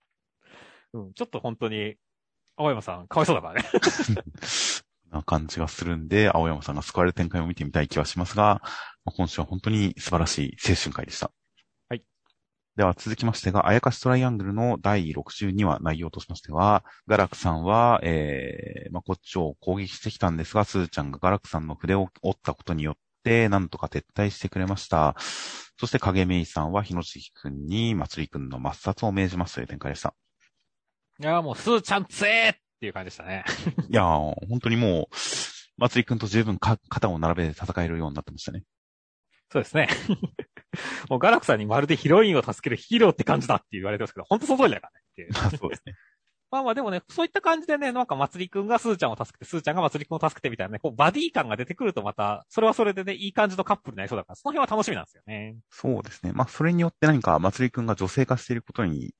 うん、ちょっと本当に、青山さん、かわいそうだからね。な感じがするんで、青山さんが救われる展開を見てみたい気はしますが、今週は本当に素晴らしい青春会でした。はい。では続きましてが、あやかしトライアングルの第62話内容としましては、ガラクさんは、えー、まあ、こっちを攻撃してきたんですが、スーちゃんがガラクさんの筆を折ったことによって、なんとか撤退してくれました。そして影メイさんは、日野月くんに、まつりくんの抹殺を命じますという展開でした。いや、もう、スーちゃんつえーっていう感じでしたね。いや、本当にもう、まつりくんと十分か肩を並べて戦えるようになってましたね。そうですね。もうガラクさんにまるでヒロインを助けるヒーローって感じだって言われてますけど、本当その通りだからねっていう。まあそうですね。まあまあでもね、そういった感じでね、なんかまつりくんがスーちゃんを助けて、スーちゃんがまつりくんを助けてみたいなね、こうバディ感が出てくるとまた、それはそれでね、いい感じのカップルになりそうだから、その辺は楽しみなんですよね。そうですね。まあそれによって何かまつりくんが女性化していることに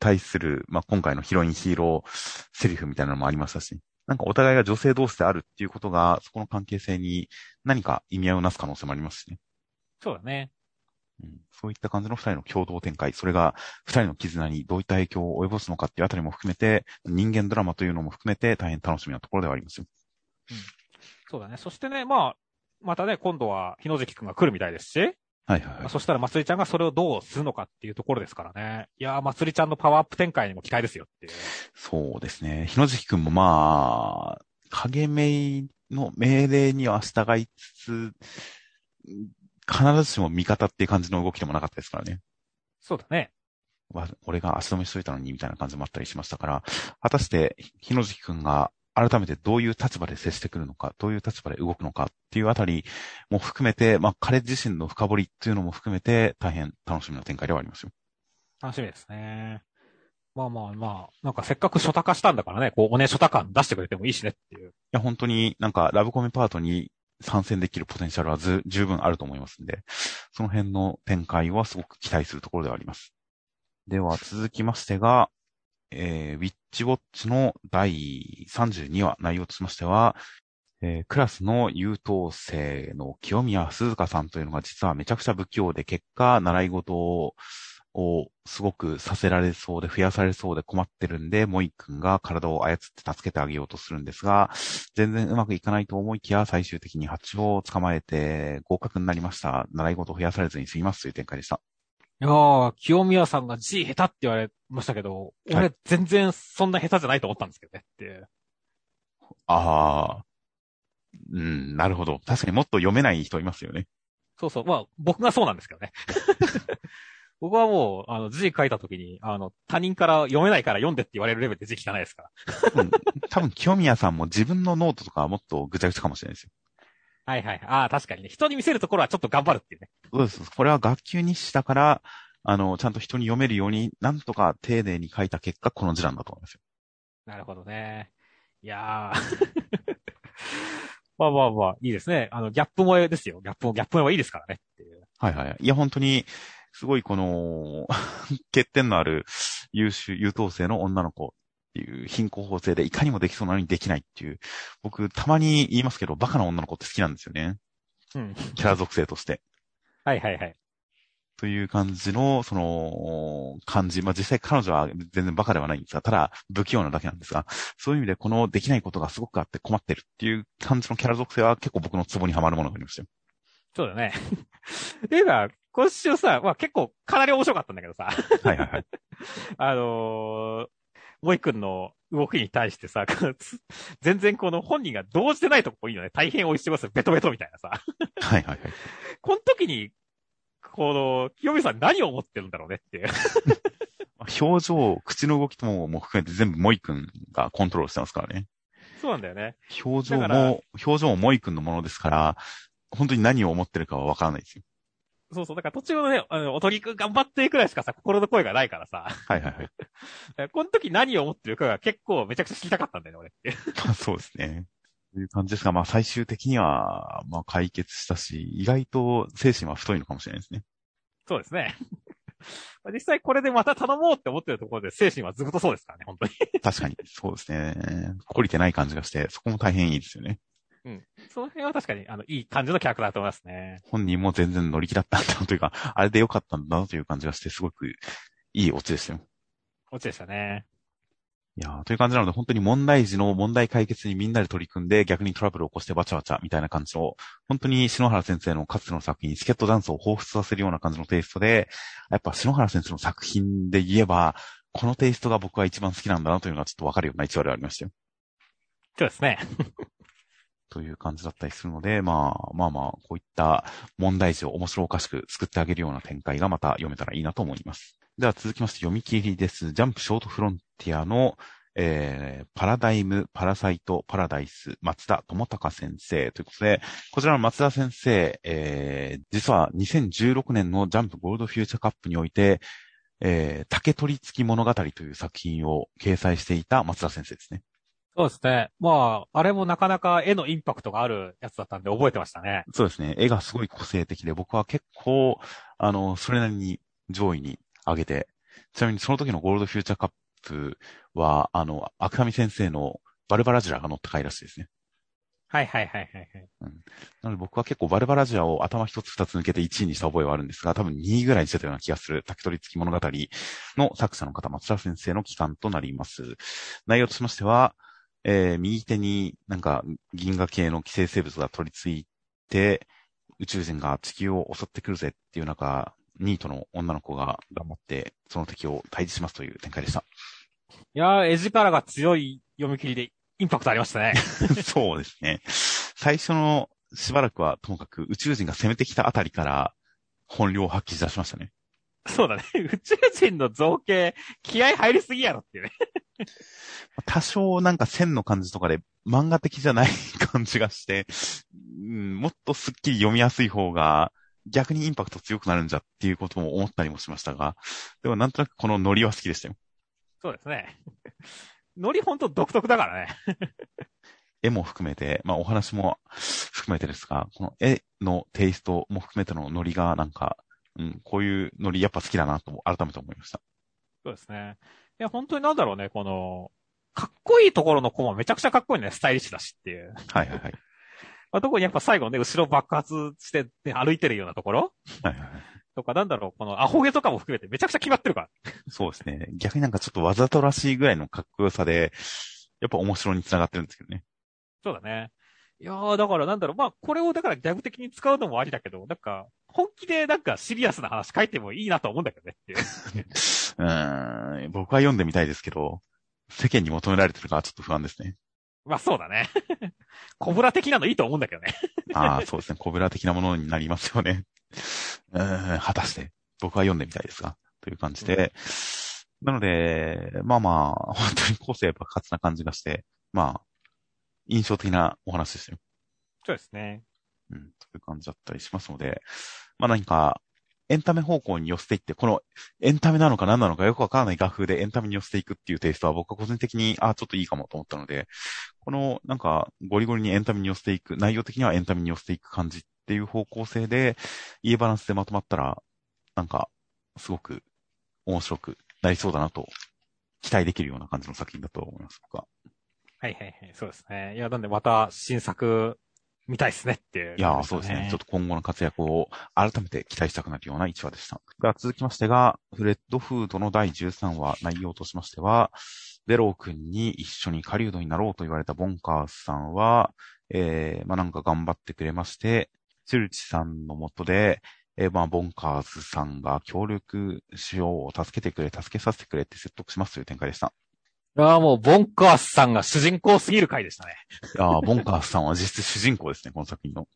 対する、まあ、今回のヒロインヒーローセリフみたいなのもありましたし、なんかお互いが女性同士であるっていうことが、そこの関係性に何か意味合いをなす可能性もありますしね。そうだね。うん、そういった感じの二人の共同展開、それが二人の絆にどういった影響を及ぼすのかっていうあたりも含めて、人間ドラマというのも含めて大変楽しみなところではありますよ。うん。そうだね。そしてね、まあ、またね、今度は日野関くんが来るみたいですし、はいはい、はい。そしたらまつりちゃんがそれをどうするのかっていうところですからね。いやー、まつりちゃんのパワーアップ展開にも期待ですよっていう。そうですね。日野関くんもまあ、影目の命令には従いつつ、必ずしも味方っていう感じの動きでもなかったですからね。そうだね。俺が足止めしといたのにみたいな感じもあったりしましたから、果たして日野関くんが改めてどういう立場で接してくるのか、どういう立場で動くのかっていうあたりも含めて、まあ彼自身の深掘りっていうのも含めて大変楽しみな展開ではありますよ。楽しみですね。まあまあまあ、なんかせっかく初多化したんだからね、こうおね初多感出してくれてもいいしねっていう。いや本当になんかラブコメパートに参戦できるポテンシャルはず十分あると思いますんで、その辺の展開はすごく期待するところではあります。では続きましてが、えー、ウィッチウォッチの第32話内容としましては、えー、クラスの優等生の清宮鈴香さんというのが実はめちゃくちゃ不器用で、結果、習い事をすごくさせられそうで、増やされそうで困ってるんで、モイ君が体を操って助けてあげようとするんですが、全然うまくいかないと思いきや、最終的に蜂を捕まえて合格になりました。習い事を増やされずに済みますという展開でした。いやー、清宮さんが字下手って言われましたけど、俺全然そんな下手じゃないと思ったんですけどねって。ああ、うん、なるほど。確かにもっと読めない人いますよね。そうそう。まあ、僕がそうなんですけどね。僕はもう、あの、字書いた時に、あの、他人から読めないから読んでって言われるレベルで字汚いですから。うん、多分、清宮さんも自分のノートとかはもっとぐちゃぐちゃかもしれないですよ。はいはい。ああ、確かにね。人に見せるところはちょっと頑張るっていうね。そうです。これは学級日誌だから、あの、ちゃんと人に読めるように、なんとか丁寧に書いた結果、この字なんだと思いますよ。なるほどね。いやー。まあまあまあ、いいですね。あの、ギャップ萌えですよ。ギャップも、ギャップ萌えはいいですからねっていう。はいはい。いや、本当に、すごいこの、欠点のある優秀、優等生の女の子っていう貧困法制でいかにもできそうなのにできないっていう、僕たまに言いますけど、バカな女の子って好きなんですよね。うん。キャラ属性として。はいはいはい。という感じの、その、感じ。まあ、実際彼女は全然バカではないんですが、ただ不器用なだけなんですが、そういう意味でこのできないことがすごくあって困ってるっていう感じのキャラ属性は結構僕のツボにはまるものがありましたよ。そうだね。っていうか、今週さ、まあ結構かなり面白かったんだけどさ。はいはいはい。あのー、モイ君の動きに対してさ、全然この本人が動じてないとこいいよね。大変美味しいますベトベトみたいなさ。はいはいはい。この時に、この、清美さん何を思ってるんだろうねっていう。表情、口の動きともも含めて全部モイ君がコントロールしてますからね。そうなんだよね。表情も、表情もモイ君のものですから、本当に何を思ってるかはわからないですよ。そうそう、だから途中のね、あの、おとりくん頑張ってくらいしかさ、心の声がないからさ、はいはいはい。この時何を思ってるかが結構めちゃくちゃ知りたかったんだよね、俺って。ま あそうですね。という感じですが、まあ最終的には、まあ解決したし、意外と精神は太いのかもしれないですね。そうですね。実際これでまた頼もうって思ってるところで精神はずっとそうですからね、本当に。確かに、そうですね。懲りてない感じがして、そこも大変いいですよね。その辺は確かに、あの、いい感じのキャラクターだと思いますね。本人も全然乗り気だったんだなというか、あれで良かったんだなという感じがして、すごくいいオチでしたよ。落ちでしたね。いやーという感じなので、本当に問題時の問題解決にみんなで取り組んで、逆にトラブルを起こしてバチャバチャみたいな感じの、本当に篠原先生のかつての作品、チケットダンスを彷彿させるような感じのテイストで、やっぱ篠原先生の作品で言えば、このテイストが僕は一番好きなんだなというのがちょっとわかるような一話でありましたよ。そうですね。という感じだったりするので、まあまあまあ、こういった問題児を面白おかしく作ってあげるような展開がまた読めたらいいなと思います。では続きまして読み切りです。ジャンプショートフロンティアの、えー、パラダイム、パラサイト、パラダイス、松田智隆先生ということで、こちらの松田先生、えー、実は2016年のジャンプゴールドフューチャーカップにおいて、えー、竹取り付き物語という作品を掲載していた松田先生ですね。そうですね。まあ、あれもなかなか絵のインパクトがあるやつだったんで覚えてましたね。そうですね。絵がすごい個性的で、僕は結構、あの、それなりに上位に上げて、ちなみにその時のゴールドフューチャーカップは、あの、アクタミ先生のバルバラジュラが乗った回らしいですね。はいはいはいはいはい。なので僕は結構バルバラジュラを頭一つ二つ抜けて1位にした覚えはあるんですが、多分2位ぐらいにしてたような気がする、竹取り付き物語の作者の方、松田先生の期間となります。内容としましては、えー、右手になんか銀河系の寄生生物が取り付いて、宇宙人が地球を襲ってくるぜっていう中、ニートの女の子が頑張って、その敵を退治しますという展開でした。いやー、絵力が強い読み切りでインパクトありましたね。そうですね。最初のしばらくはともかく宇宙人が攻めてきたあたりから本領を発揮し出しましたね。そうだね。宇宙人の造形、気合入りすぎやろっていうね。多少なんか線の感じとかで漫画的じゃない感じがして、うん、もっとスッキリ読みやすい方が逆にインパクト強くなるんじゃっていうことも思ったりもしましたが、でもなんとなくこのノリは好きでしたよ。そうですね。ノリほんと独特だからね。絵も含めて、まあお話も含めてですが、この絵のテイストも含めてのノリがなんか、うん、こういうノリやっぱ好きだなと改めて思いました。そうですね。いや、本当になんだろうね、この、かっこいいところのコマめちゃくちゃかっこいいね、スタイリッシュだしっていう。はいはいはい。まあ、特にやっぱ最後ね、後ろ爆発して、ね、歩いてるようなところ？はいはいはい。とか、なんだろう、このアホ毛とかも含めてめちゃくちゃ決まってるから。そうですね。逆になんかちょっとわざとらしいぐらいのかっこよさで、やっぱ面白に繋がってるんですけどね。そうだね。いやー、だからなんだろう、まあ、これをだからギャグ的に使うのもありだけど、なんか、本気でなんかシリアスな話書いてもいいなと思うんだけどねっていう。うーん、僕は読んでみたいですけど、世間に求められてるかはちょっと不安ですね。まあそうだね。コブラ的なのいいと思うんだけどね。ああ、そうですね。コブラ的なものになりますよね。うーん、果たして。僕は読んでみたいですが。という感じで。なので、まあまあ、本当に個性爆発な感じがして、まあ、印象的なお話ですよ。そうですね。うん、という感じだったりしますので、まあ何か、エンタメ方向に寄せていって、このエンタメなのか何なのかよくわからない画風でエンタメに寄せていくっていうテイストは僕は個人的に、あちょっといいかもと思ったので、このなんかゴリゴリにエンタメに寄せていく、内容的にはエンタメに寄せていく感じっていう方向性で、いいバランスでまとまったら、なんか、すごく面白くなりそうだなと、期待できるような感じの作品だと思います、僕は。はいはいはい。そうですね。いや、なんでまた新作見たいですねっていう、いやー、そうですね。ちょっと今後の活躍を改めて期待したくなるような一話でした。では続きましてが、フレッドフードの第13話、内容としましては、ベロー君に一緒に狩人になろうと言われたボンカースさんは、えー、まあ、なんか頑張ってくれまして、チルチさんのもとで、えー、まあ、ボンカーズさんが協力しよう、助けてくれ、助けさせてくれって説得しますという展開でした。いやーもう、ボンカースさんが主人公すぎる回でしたね。いやーボンカースさんは実質主人公ですね、この作品の。い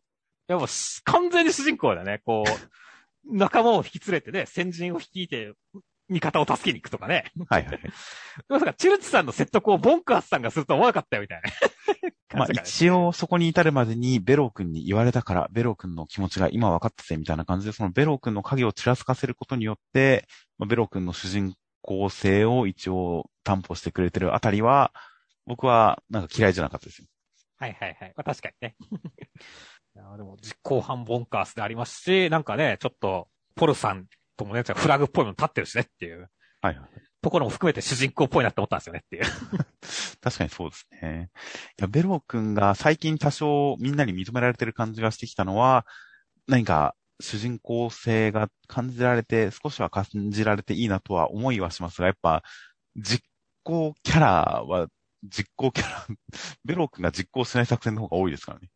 や、もう、完全に主人公だね。こう、仲間を引き連れてね、先人を率いて、味方を助けに行くとかね。はいはいはい。まさか、チルチさんの説得をボンクアスさんがするとは思わなかったよ、みたいな。まあ一応そこに至るまでにベロー君に言われたから、ベロー君の気持ちが今分かったぜみたいな感じで、そのベロー君の影をちらつかせることによって、まあ、ベロー君の主人公性を一応担保してくれてるあたりは、僕はなんか嫌いじゃなかったですよ。はいはいはい。まあ、確かにね。いやでも、実行犯ボンカースでありますし、なんかね、ちょっと、ポルさんともね、フラグっぽいの立ってるしねっていうはいはい。ところも含めて主人公っぽいなって思ったんですよねっていう。確かにそうですね。いや、ベロー君が最近多少みんなに認められてる感じがしてきたのは、何か主人公性が感じられて、少しは感じられていいなとは思いはしますが、やっぱ、実行キャラは、実行キャラ、ベロー君が実行しない作戦の方が多いですからね。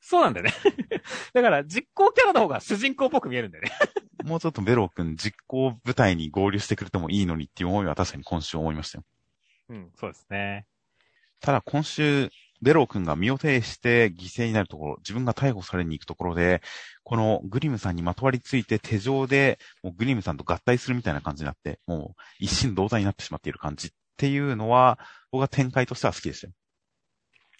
そうなんだよね。だから、実行キャラの方が主人公っぽく見えるんだよね。もうちょっとベロー君実行部隊に合流してくれてもいいのにっていう思いは確かに今週思いましたよ。うん、そうですね。ただ今週、ベロー君が身を挺して犠牲になるところ、自分が逮捕されに行くところで、このグリムさんにまとわりついて手錠で、もうグリムさんと合体するみたいな感じになって、もう一心同体になってしまっている感じっていうのは、僕は展開としては好きでしたよ。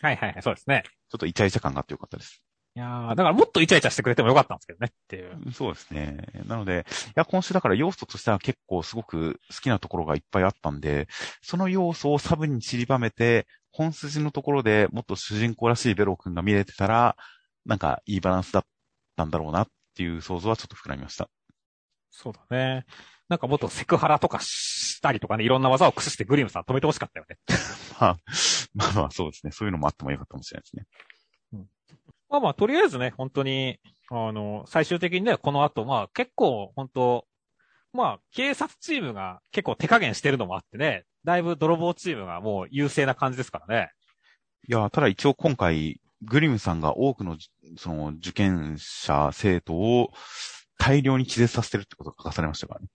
はいはいはい、そうですね。ちょっとイチャイチャ感があってよかったです。いやーだからもっとイチャイチャしてくれてもよかったんですけどねっていう。そうですね。なので、いや、今週だから要素としては結構すごく好きなところがいっぱいあったんで、その要素をサブに散りばめて、本筋のところでもっと主人公らしいベロー君が見れてたら、なんかいいバランスだったんだろうなっていう想像はちょっと膨らみました。そうだね。なんかもっとセクハラとかしたりとかね、いろんな技を駆使してグリムさん止めてほしかったよね。まあ、まあまあそうですね。そういうのもあってもよかったかもしれないですね。まあまあ、とりあえずね、本当に、あの、最終的にね、この後、まあ結構、本当まあ、警察チームが結構手加減してるのもあってね、だいぶ泥棒チームがもう優勢な感じですからね。いや、ただ一応今回、グリムさんが多くの、その、受験者、生徒を大量に気絶させてるってことが書かされましたからね。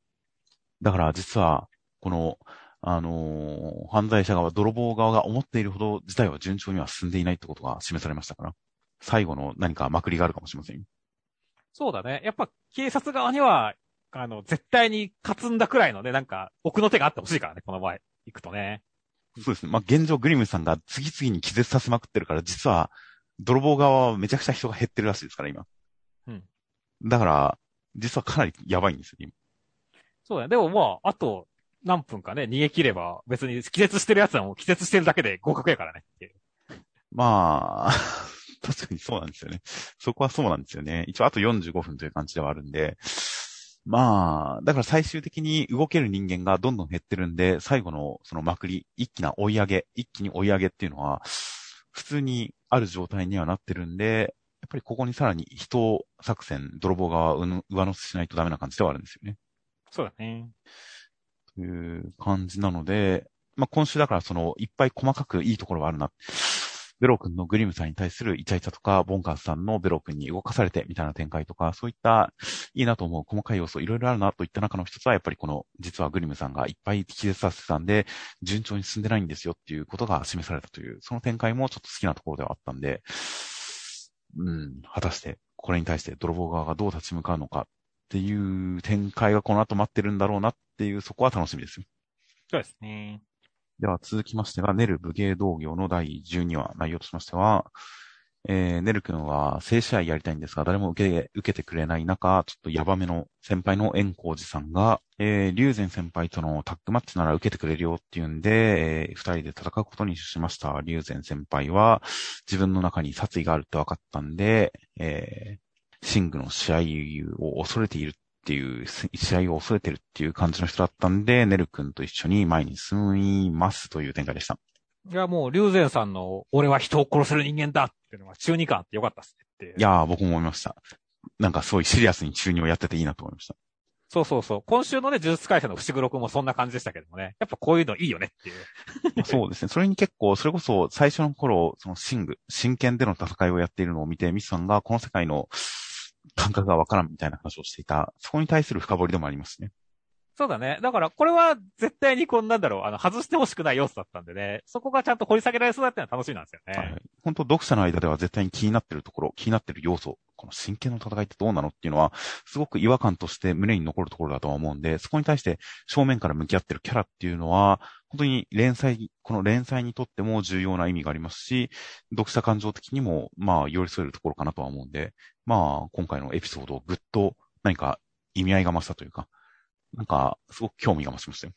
だから実は、この、あのー犯罪者側、泥棒側が思っているほど事態は順調には進んでいないってことが示されましたから。最後の何かまくりがあるかもしれませんよ。そうだね。やっぱ警察側には、あの、絶対に勝つんだくらいのね、なんか、奥の手があってほしいからね、この場合、行くとね。そうですね。まあ、現状グリムさんが次々に気絶させまくってるから、実は、泥棒側はめちゃくちゃ人が減ってるらしいですから、今。うん。だから、実はかなりやばいんですよ、今。そうだね。でもまあ、あと、何分かね、逃げ切れば、別に気絶してる奴はもう気絶してるだけで合格やからねっていう。まあ、確かにそうなんですよね。そこはそうなんですよね。一応あと45分という感じではあるんで、まあ、だから最終的に動ける人間がどんどん減ってるんで、最後のそのまくり、一気な追い上げ、一気に追い上げっていうのは、普通にある状態にはなってるんで、やっぱりここにさらに人作戦、泥棒側を上乗せしないとダメな感じではあるんですよね。そうだね。という感じなので、まあ、今週だからその、いっぱい細かくいいところはあるな。ベロー君のグリムさんに対するイチャイチャとか、ボンカースさんのベロー君に動かされてみたいな展開とか、そういったいいなと思う細かい要素いろいろあるなといった中の一つは、やっぱりこの、実はグリムさんがいっぱい気絶させてたんで、順調に進んでないんですよっていうことが示されたという、その展開もちょっと好きなところではあったんで、うん、果たして、これに対して泥棒側がどう立ち向かうのかっていう展開がこの後待ってるんだろうなっていう、そこは楽しみですよ。そうですね。では続きましてが、ネル武芸道業の第12話、内容としましては、えー、ネル君は正試合やりたいんですが、誰も受け、受けてくれない中、ちょっとヤバめの先輩の円光寺さんが、えー、龍禅先輩とのタッグマッチなら受けてくれるよっていうんで、えー、二人で戦うことにしました。龍禅先輩は、自分の中に殺意があるって分かったんで、えー、シングの試合を恐れているっていう、試合を恐れてるっていう感じの人だったんで、ネル君と一緒に前に進みますという展開でした。いや、もう、龍禅さんの、俺は人を殺せる人間だっていうのが中二感あってよかったっすねっていやー、僕も思いました。なんかすごいシリアスに中二をやってていいなと思いました。そうそうそう。今週のね、呪術回戦の伏黒くんもそんな感じでしたけどもね。やっぱこういうのいいよねっていう。そうですね。それに結構、それこそ最初の頃、そのシング、真剣での戦いをやっているのを見て、ミスさんがこの世界の感覚がわからんみたいな話をしていた、そこに対する深掘りでもありますね。そうだね。だから、これは絶対にこんなんだろう、あの、外してほしくない要素だったんでね、そこがちゃんと掘り下げられそうだってのは楽しみなんですよね。はい。本当読者の間では絶対に気になってるところ、気になってる要素、この真剣の戦いってどうなのっていうのは、すごく違和感として胸に残るところだとは思うんで、そこに対して正面から向き合ってるキャラっていうのは、本当に連載、この連載にとっても重要な意味がありますし、読者感情的にも、まあ、寄り添えるところかなとは思うんで、まあ、今回のエピソードをぐっと何か意味合いが増したというか、なんか、すごく興味が増しましたよ。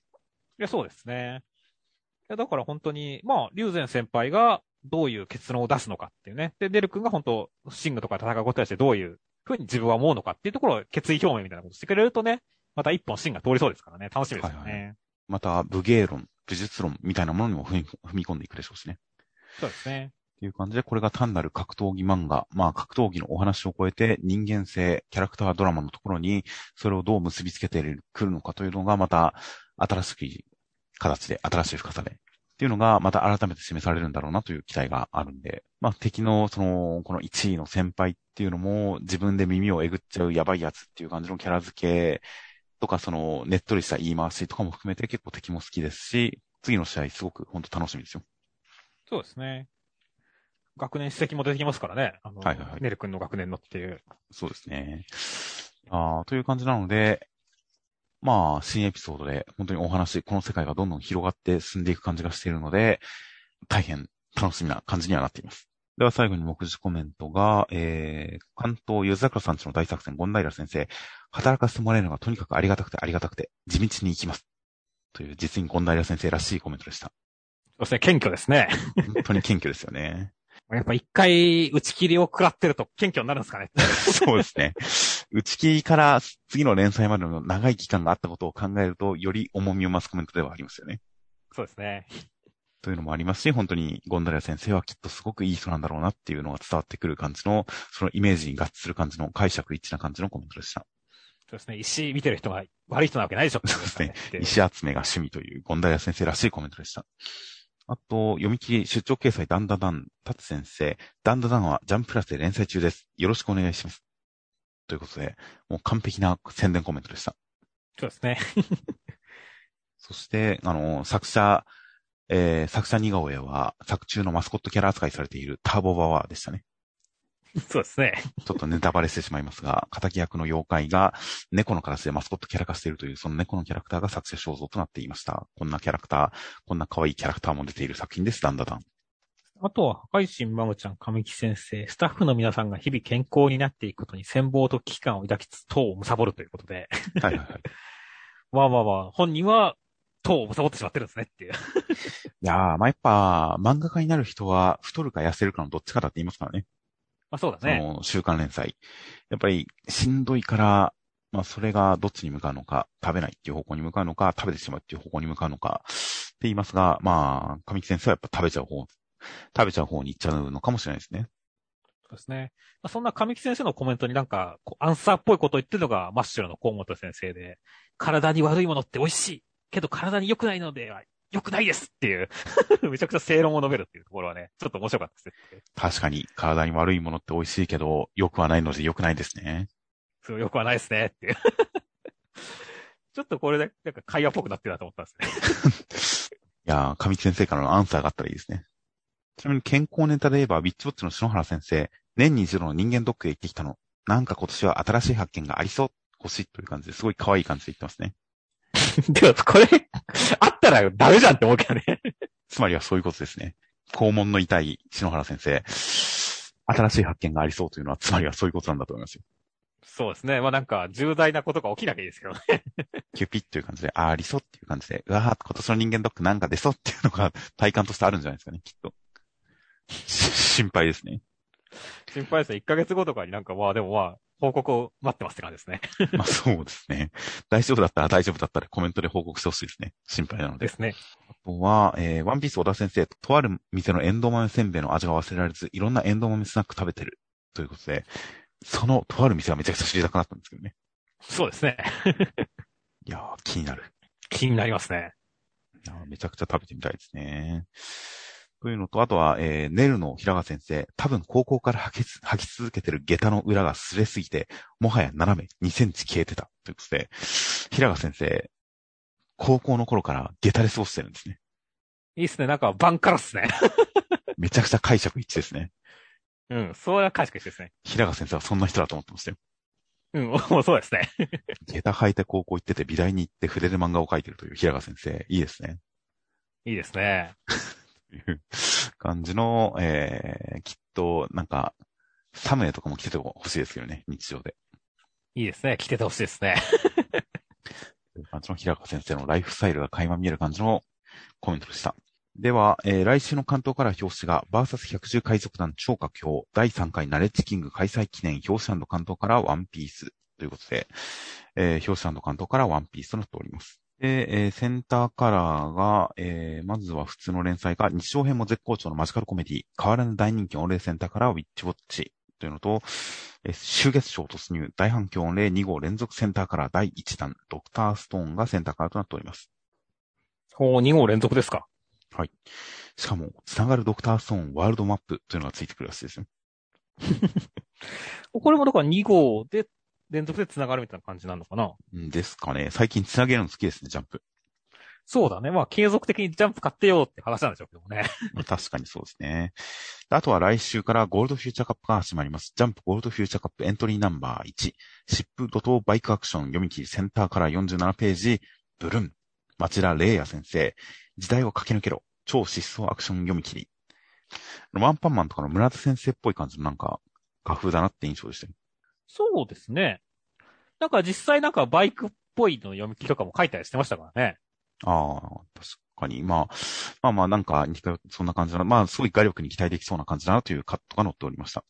いや、そうですね。いや、だから本当に、まあ、龍禅先輩がどういう結論を出すのかっていうね。で、デル君が本当、シングとか戦うことにしてどういうふうに自分は思うのかっていうところを決意表明みたいなことしてくれるとね、また一本シンが通りそうですからね、楽しみですよね。はいはい、また、武芸論、武術論みたいなものにも踏み込んでいくでしょうしね。そうですね。っていう感じで、これが単なる格闘技漫画、まあ格闘技のお話を超えて人間性、キャラクタードラマのところに、それをどう結びつけてくるのかというのが、また新しい形で、新しい深さで、っていうのがまた改めて示されるんだろうなという期待があるんで、まあ敵のその、この1位の先輩っていうのも自分で耳をえぐっちゃうやばいやつっていう感じのキャラ付けとか、その、ねっとりした言い回しとかも含めて結構敵も好きですし、次の試合すごく本当楽しみですよ。そうですね。学年史跡も出てきますからね。あの、はいはいはい、ネル君の学年のっていう。そうですね。あという感じなので、まあ、新エピソードで本当にお話、この世界がどんどん広がって進んでいく感じがしているので、大変楽しみな感じにはなっています。では最後に目次コメントが、えー、関東ゆず桜さんちの大作戦、ゴンダイラ先生、働かせてもらえるのがとにかくありがたくてありがたくて、地道に行きます。という実にゴンダイラ先生らしいコメントでした。そうですね、謙虚ですね。本当に謙虚ですよね。やっぱ一回打ち切りを食らってると謙虚になるんですかね そうですね。打ち切りから次の連載までの長い期間があったことを考えると、より重みを増すコメントではありますよね。そうですね。というのもありますし、本当にゴンダリア先生はきっとすごくいい人なんだろうなっていうのが伝わってくる感じの、そのイメージに合致する感じの解釈一致な感じのコメントでした。そうですね。石見てる人が悪い人なわけないでしょ。そうですね。石集めが趣味というゴンダリア先生らしいコメントでした。あと、読み切り出張掲載ダンダダン、タツ先生、ダンダダンはジャンププラスで連載中です。よろしくお願いします。ということで、もう完璧な宣伝コメントでした。そうですね。そして、あの、作者、えー、作者似顔絵は作中のマスコットキャラ扱いされているターボバワーでしたね。そうですね。ちょっとネタバレしてしまいますが、仇役の妖怪が猫のカラスでマスコットキャラ化しているという、その猫のキャラクターが作者肖像となっていました。こんなキャラクター、こんな可愛いキャラクターも出ている作品です、ダンダダン。あとは、破壊神マムちゃん、神木先生、スタッフの皆さんが日々健康になっていくことに戦望と危機感を抱きつつ、党を貪るということで。はいはいはい。まあまあまあ、本人は党を貪ってしまってるんですねっていう。いやー、まあやっぱ、漫画家になる人は太るか痩せるかのどっちかだって言いますからね。まあそうだね。その週刊連載。やっぱりしんどいから、まあそれがどっちに向かうのか、食べないっていう方向に向かうのか、食べてしまうっていう方向に向かうのか、って言いますが、まあ、神木先生はやっぱ食べちゃう方、食べちゃう方に行っちゃうのかもしれないですね。そうですね。まあ、そんな神木先生のコメントになんか、アンサーっぽいことを言ってるのがマッシュルの河本先生で、体に悪いものって美味しい。けど体に良くないのでは良くないですっていう めちゃくちゃ正論を述べるっていうところはね、ちょっと面白かったですね。確かに、体に悪いものって美味しいけど、良くはないので良くないですね。そう、良くはないですねっていう ちょっとこれで、なんか会話っぽくなってるなと思ったんですね いやー、上木先生からのアンサーがあったらいいですね。ちなみに健康ネタで言えば、ビッチウォッチの篠原先生、年に一度の人間ドックへ行ってきたの。なんか今年は新しい発見がありそう、欲しいという感じですごい可愛い感じで言ってますね。でも、これ、あったらダメじゃんって思うけどね。つまりはそういうことですね。肛門の痛い篠原先生。新しい発見がありそうというのは、つまりはそういうことなんだと思いますよ。そうですね。まあなんか、重大なことが起きなきゃいいですけどね。キュピッという感じで、あ、ありそうっていう感じで、うわぁ、今年の人間ドックなんか出そうっていうのが体感としてあるんじゃないですかね、きっと。心配ですね。心配ですね。1ヶ月後とかになんか、まあでもまあ、報告を待ってますって感じですね。まあそうですね。大丈夫だったら大丈夫だったらコメントで報告してほしいですね。心配なので。ですね。あとは、えー、ワンピース小田先生と、とある店のエンド豆せんべいの味が忘れられず、いろんなエンド豆スナック食べてる。ということで、そのとある店がめちゃくちゃ知りたくなったんですけどね。そうですね。いやー、気になる。気になりますね。いやめちゃくちゃ食べてみたいですね。というのと、あとは、えー、ネルの平賀先生、多分高校から履き履き続けてる下駄の裏が擦れすぎて、もはや斜め2センチ消えてた。ということで、平賀先生、高校の頃から下駄で過ごしてるんですね。いいっすね。なんか、バンカラっすね。めちゃくちゃ解釈一致ですね。うん。そういう解釈ですね。平賀先生はそんな人だと思ってましたよ。うん。もうそうですね。下駄履いて高校行ってて美大に行って筆で漫画を描いてるという平賀先生、いいですね。いいですね。という感じの、えー、きっと、なんか、サムネとかも着ててほしいですけどね、日常で。いいですね。着ててほしいですね。感じの平川先生のライフスタイルが垣間見える感じのコメントでした。では、えー来週の関東から表紙が、バーサス110海賊団超佳境第3回ナレッジキング開催記念表紙関東からワンピースということで、えー表紙関東からワンピースとなっております。で、えーセンターカラーが、えーまずは普通の連載が、日常編も絶好調のマジカルコメディ、変わらぬ大人気御礼センターカラーウィッチウォッチというのと、えー終月賞突入、大反響御礼2号連続センターカラー第1弾、ドクターストーンがセンターカラーとなっております。お2号連続ですか。しかも、つながるドクターストーンワールドマップというのがついてくるらしいですよ。これもだから2号で連続で繋がるみたいな感じなのかな？んですかね。最近つなげるの好きですね、ジャンプ。そうだね。まあ、継続的にジャンプ買ってよって話なんでしょうけどもね。まあ確かにそうですね。あとは来週からゴールドフューチャーカップが始まります。ジャンプゴールドフューチャーカップエントリーナンバー1。疾風怒涛バイクアクション読み切りセンターから47ページ。ブルン。町田玲也先生。時代を駆け抜けろ。超疾走アクション読み切り。ワンパンマンとかの村田先生っぽい感じのなんか、画風だなって印象でしたよ。そうですね。なんか実際なんかバイクっぽいの読み切りとかも書いたりしてましたからね。ああ、確かに。まあ、まあまあなんか、そんな感じだな。まあ、すごい画力に期待できそうな感じだなというカットが載っておりました。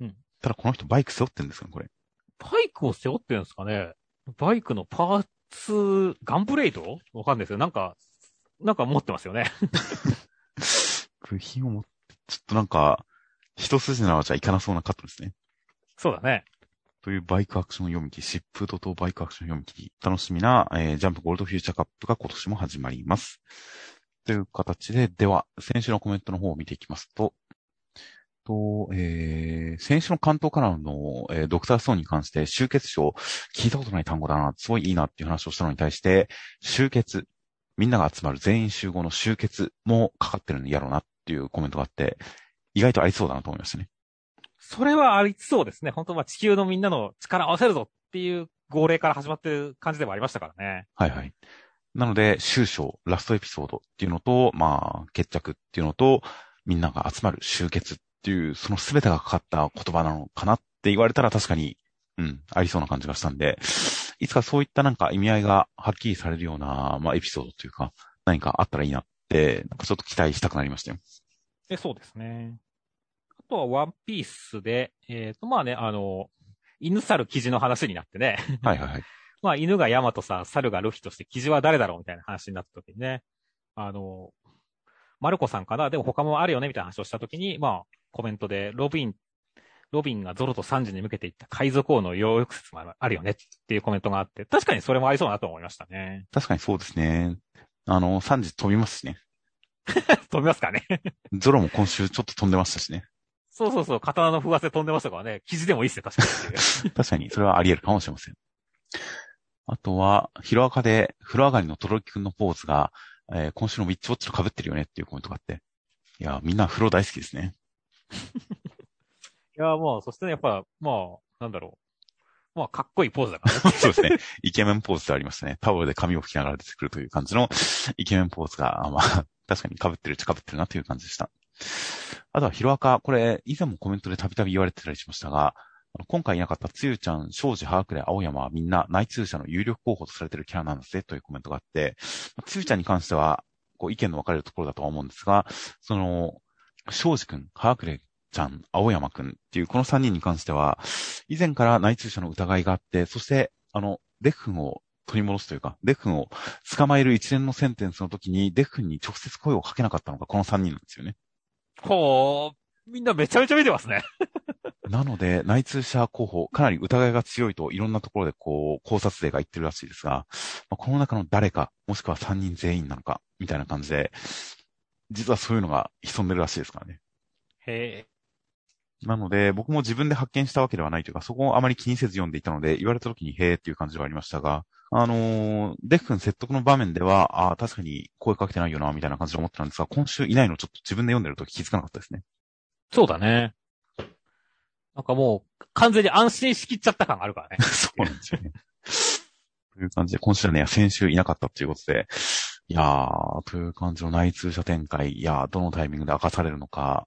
うん。ただこの人バイク背負ってるんですかね、これ。バイクを背負ってるんですかねバイクのパーツ、ガンブレード？わかんないですけど、なんか、なんか持ってますよね。部品を持って、ちょっとなんか、一筋縄じゃいかなそうなカットですね。そうだね。というバイクアクション読み切り、疾風怒涛バイクアクション読み切り、楽しみな、えージャンプゴールドフューチャーカップが今年も始まります。という形で、では、先週のコメントの方を見ていきますと、と、えー、先週の関東からの、えードクターストーンに関して、集結賞、聞いたことない単語だな、すごいいいなっていう話をしたのに対して、集結、みんなが集まる全員集合の集結もかかってるんやろうなっていうコメントがあって、意外とありそうだなと思いましたね。それはありそうですね。本当は地球のみんなの力を合わせるぞっていう号令から始まってる感じでもありましたからね。はいはい。なので、終章、ラストエピソードっていうのと、まあ、決着っていうのと、みんなが集まる集結っていう、その全てがかかった言葉なのかなって言われたら確かに、うん、ありそうな感じがしたんで、いつかそういったなんか意味合いがはっきりされるような、まあ、エピソードというか、何かあったらいいなって、なんかちょっと期待したくなりましたよ。で、そうですね。あとはワンピースで、えっ、と、まあね、あの、犬猿記事の話になってね。はいはいはい。まあ、犬がヤマトさん、猿がルフィとして記事は誰だろうみたいな話になった時にね。あの、マルコさんかな？でも他もあるよねみたいな話をした時に、まあ、コメントで、ロビン、ロビンがゾロとサンジに向けていった海賊王の要約説もあるよねっていうコメントがあって、確かにそれもありそうだなと思いましたね。確かにそうですね。あの、3時飛びますしね。飛びますかね。ゾロも今週ちょっと飛んでましたしね。そうそうそう、刀の風圧で飛んでましたからね。記事でもいいっすね、確かに。確かに、それはあり得るかもしれません。あとは、ヒロアカで、風呂上がりのトロロキ君のポーズが、えー今週のウィッチウォッチと被ってるよねっていうコメントがあって。いや、みんな風呂大好きですね。いや、まあ、そしてね、やっぱ、まあ、なんだろう。まあ、かっこいいポーズだからね。そうですね。イケメンポーズでありましたね。タオルで髪を拭きながら出てくるという感じのイケメンポーズが、まあ、確かに被ってるっちゃ被ってるなという感じでした。あとはヒロアカ、これ、以前もコメントでたびたび言われてたりしましたが、今回いなかったつゆちゃん、庄司、ハークレ、青山はみんな内通者の有力候補とされてるキャラなんですねというコメントがあって、つゆちゃんに関しては、こう意見の分かれるところだとは思うんですが、その、庄司くん、ハークレちゃん、青山くんっていうこの3人に関しては、以前から内通者の疑いがあって、そして、あの、デフ君を取り戻すというか、デフ君を捕まえる一連のセンテンスの時に、デフ君に直接声をかけなかったのがこの3人なんですよね。ほう、みんなめちゃめちゃ見てますね。なので、内通者候補、かなり疑いが強いといろんなところでこう、考察勢が言ってるらしいですが、まあこの中の誰か、もしくは3人全員なのか、みたいな感じで、実はそういうのが潜んでるらしいですからね。へえ。なので、僕も自分で発見したわけではないというか、そこをあまり気にせず読んでいたので、言われた時にへーっていう感じではありましたが、あのー、デフ君説得の場面では、ああ、確かに声かけてないよな、みたいな感じで思ってたんですが、今週いないのちょっと自分で読んでる時気づかなかったですね。そうだね。なんかもう、完全に安心しきっちゃった感があるからね。そうなんですよね。という感じで、今週はね、先週いなかったということで、いやー、という感じの内通者展開、いやー、どのタイミングで明かされるのか、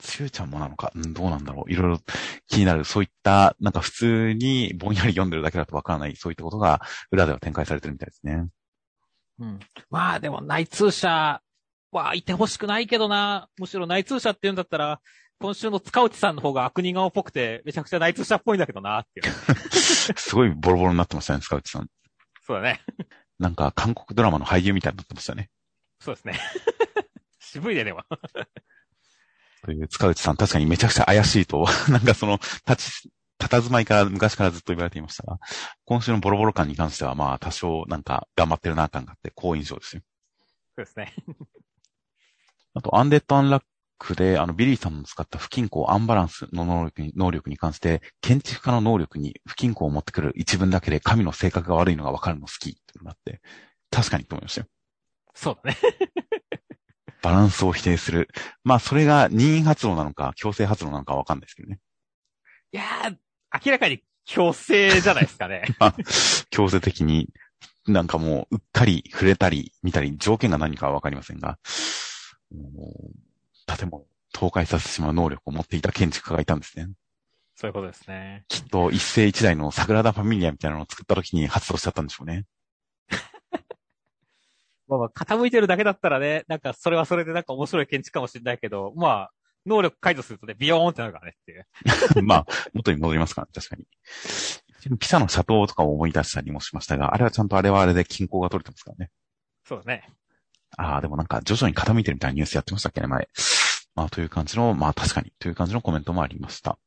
しゅうちゃんもなのか、うん、どうなんだろう？いろいろ気になる、そういった、なんか普通にぼんやり読んでるだけだとわからない、そういったことが裏では展開されてるみたいですね。うん。まあでも内通者はいてほしくないけどな。むしろ内通者って言うんだったら、今週の塚内さんの方が悪人顔っぽくて、めちゃくちゃ内通者っぽいんだけどな、っていう。すごいボロボロになってましたね、塚内さん。そうだね。なんか韓国ドラマの俳優みたいになってましたね。そうですね。渋いね、でも。という塚内さん、確かにめちゃくちゃ怪しいと、なんかその、立ち、佇まいから昔からずっと言われていましたが、今週のボロボロ感に関しては、まあ、多少なんか頑張ってるな感があって、好印象ですよ。そうですね。あと、アンデッド・アンラックで、あの、ビリーさんの使った不均衡アンバランスの能力に能力に関して、建築家の能力に不均衡を持ってくる一文だけで神の性格が悪いのがわかるの好きってなって、確かにと思いましたよ。そうだね。バランスを否定する。まあ、それが任意発動なのか、強制発動なのかわかんないですけどね。いやー、明らかに強制じゃないですかね。まあ、強制的に、なんかもう、うったり、触れたり、見たり、条件が何かはわかりませんが、建物、倒壊させてしまう能力を持っていた建築家がいたんですね。そういうことですね。きっと一世一代のサグラダ・ファミリアみたいなのを作った時に発動しちゃったんでしょうね。まあまあ、傾いてるだけだったらね、なんかそれはそれでなんか面白い建築かもしれないけど、まあ、能力解除するとね、ビヨーンってなるからねっていう。まあ、元に戻りますから、ね、確かに。ピサの斜塔とかを思い出したりもしましたが、あれはちゃんとあれはあれで均衡が取れてますからね。そうだね。ああ、でもなんか徐々に傾いてるみたいなニュースやってましたっけね、前。まあ、という感じの、まあ確かに、という感じのコメントもありました。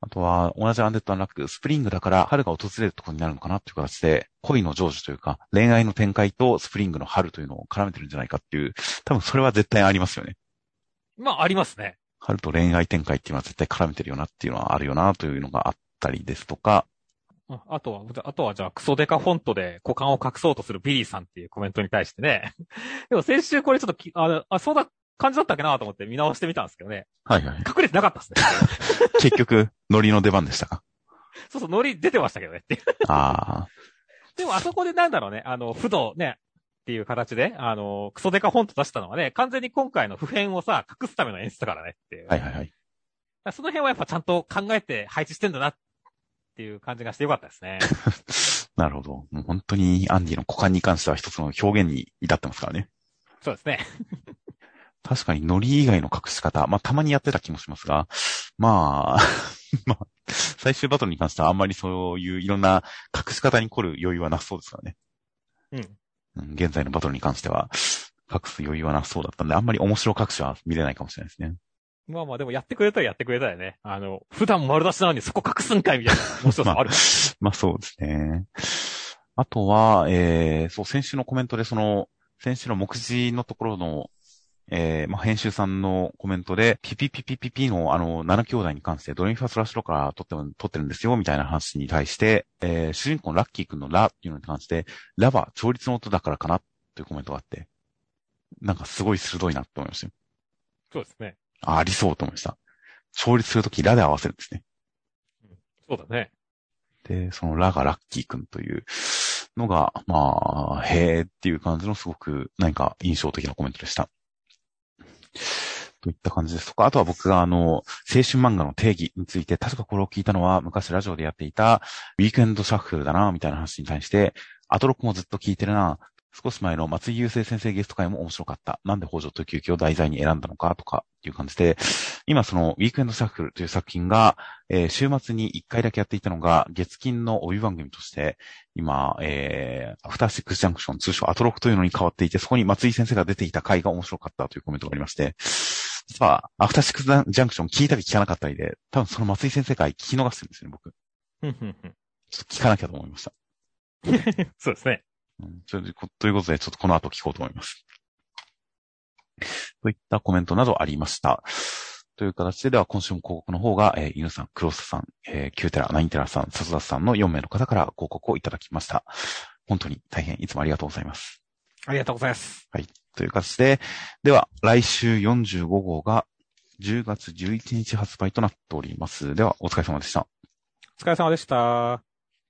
あとは、同じアンデッドアンラック、スプリングだから春が訪れるところになるのかなっていう形で、恋の成就というか、恋愛の展開とスプリングの春というのを絡めてるんじゃないかっていう、多分それは絶対ありますよね。まあ、ありますね。春と恋愛展開っていうのは絶対絡めてるよなっていうのはあるよなというのがあったりですとか、あとは、あとはじゃあクソデカフォントで股間を隠そうとするビリーさんっていうコメントに対してね。でも先週これちょっとき、あ、あそうだ感じだったっけなと思って見直してみたんですけどね。はいはい。隠れてなかったですね。結局、ノリの出番でしたか？そうそう、ノリ出てましたけどねってああ。でもあそこでなんだろうね、あの、不動ね、っていう形で、あの、クソデカフォント出したのはね、完全に今回の不変をさ、隠すための演出だからねっていう。はいはいはい。その辺はやっぱちゃんと考えて配置してんだなっていう感じがしてよかったですね。なるほど。もう本当にアンディの股間に関しては一つの表現に至ってますからね。そうですね。確かにノリ以外の隠し方、まあたまにやってた気もしますが、まあ、まあ、最終バトルに関してはあんまりそういういろんな隠し方に来る余裕はなさそうですからね。うん。現在のバトルに関しては、隠す余裕はなさそうだったんで、あんまり面白隠しは見れないかもしれないですね。まあまあでもやってくれたらやってくれたよね。あの、普段丸出しなのにそこ隠すんかいみたいな 面白さあるまあ、まあそうですね。あとは、えー、そう、先週のコメントでその、先週の目次のところの、えー、まあ、編集さんのコメントで、ピピピピピピのあの、7兄弟に関してドレミファスラッシュロから撮って撮ってるんですよ、みたいな話に対して、えー、主人公のラッキー君のラっていうのに関して、ラは調律の音だからかなというコメントがあって、なんかすごい鋭いなって思いましたよ。そうですね。あ、ありそうと思いました。調律するときラで合わせるんですね。そうだね。で、そのラがラッキー君というのが、まあ、へーっていう感じのすごく何か印象的なコメントでした。といった感じですとか、あとは僕があの、青春漫画の定義について、確かこれを聞いたのは昔ラジオでやっていた、ウィークエンドシャッフルだな、みたいな話に対して、アトロックもずっと聞いてるな、少し前の松井優生先生ゲスト会も面白かった。なんで北条時行を題材に選んだのかとかっていう感じで、今そのウィークエンドシャッフルという作品が、えー、週末に1回だけやっていたのが、月金の帯番組として、今、えー、アフターシックスジャンクション、通称アトロクというのに変わっていて、そこに松井先生が出ていた回が面白かったというコメントがありまして、実は、アフターシックスジャンクション聞いたり聞かなかったりで、多分その松井先生回聞き逃してるんですよね、僕。ちょっと聞かなきゃと思いました。そうですね。うん、ということで、ちょっとこの後聞こうと思います。といったコメントなどありました。という形で、では今週も広告の方が、えー、犬さん、クロスさん、えー、9テラ、9テラさん、サスダスさんの4名の方から広告をいただきました。本当に大変いつもありがとうございます。ありがとうございます。はい。という形で、では、来週45号が10月11日発売となっております。では、お疲れ様でした。お疲れ様でした。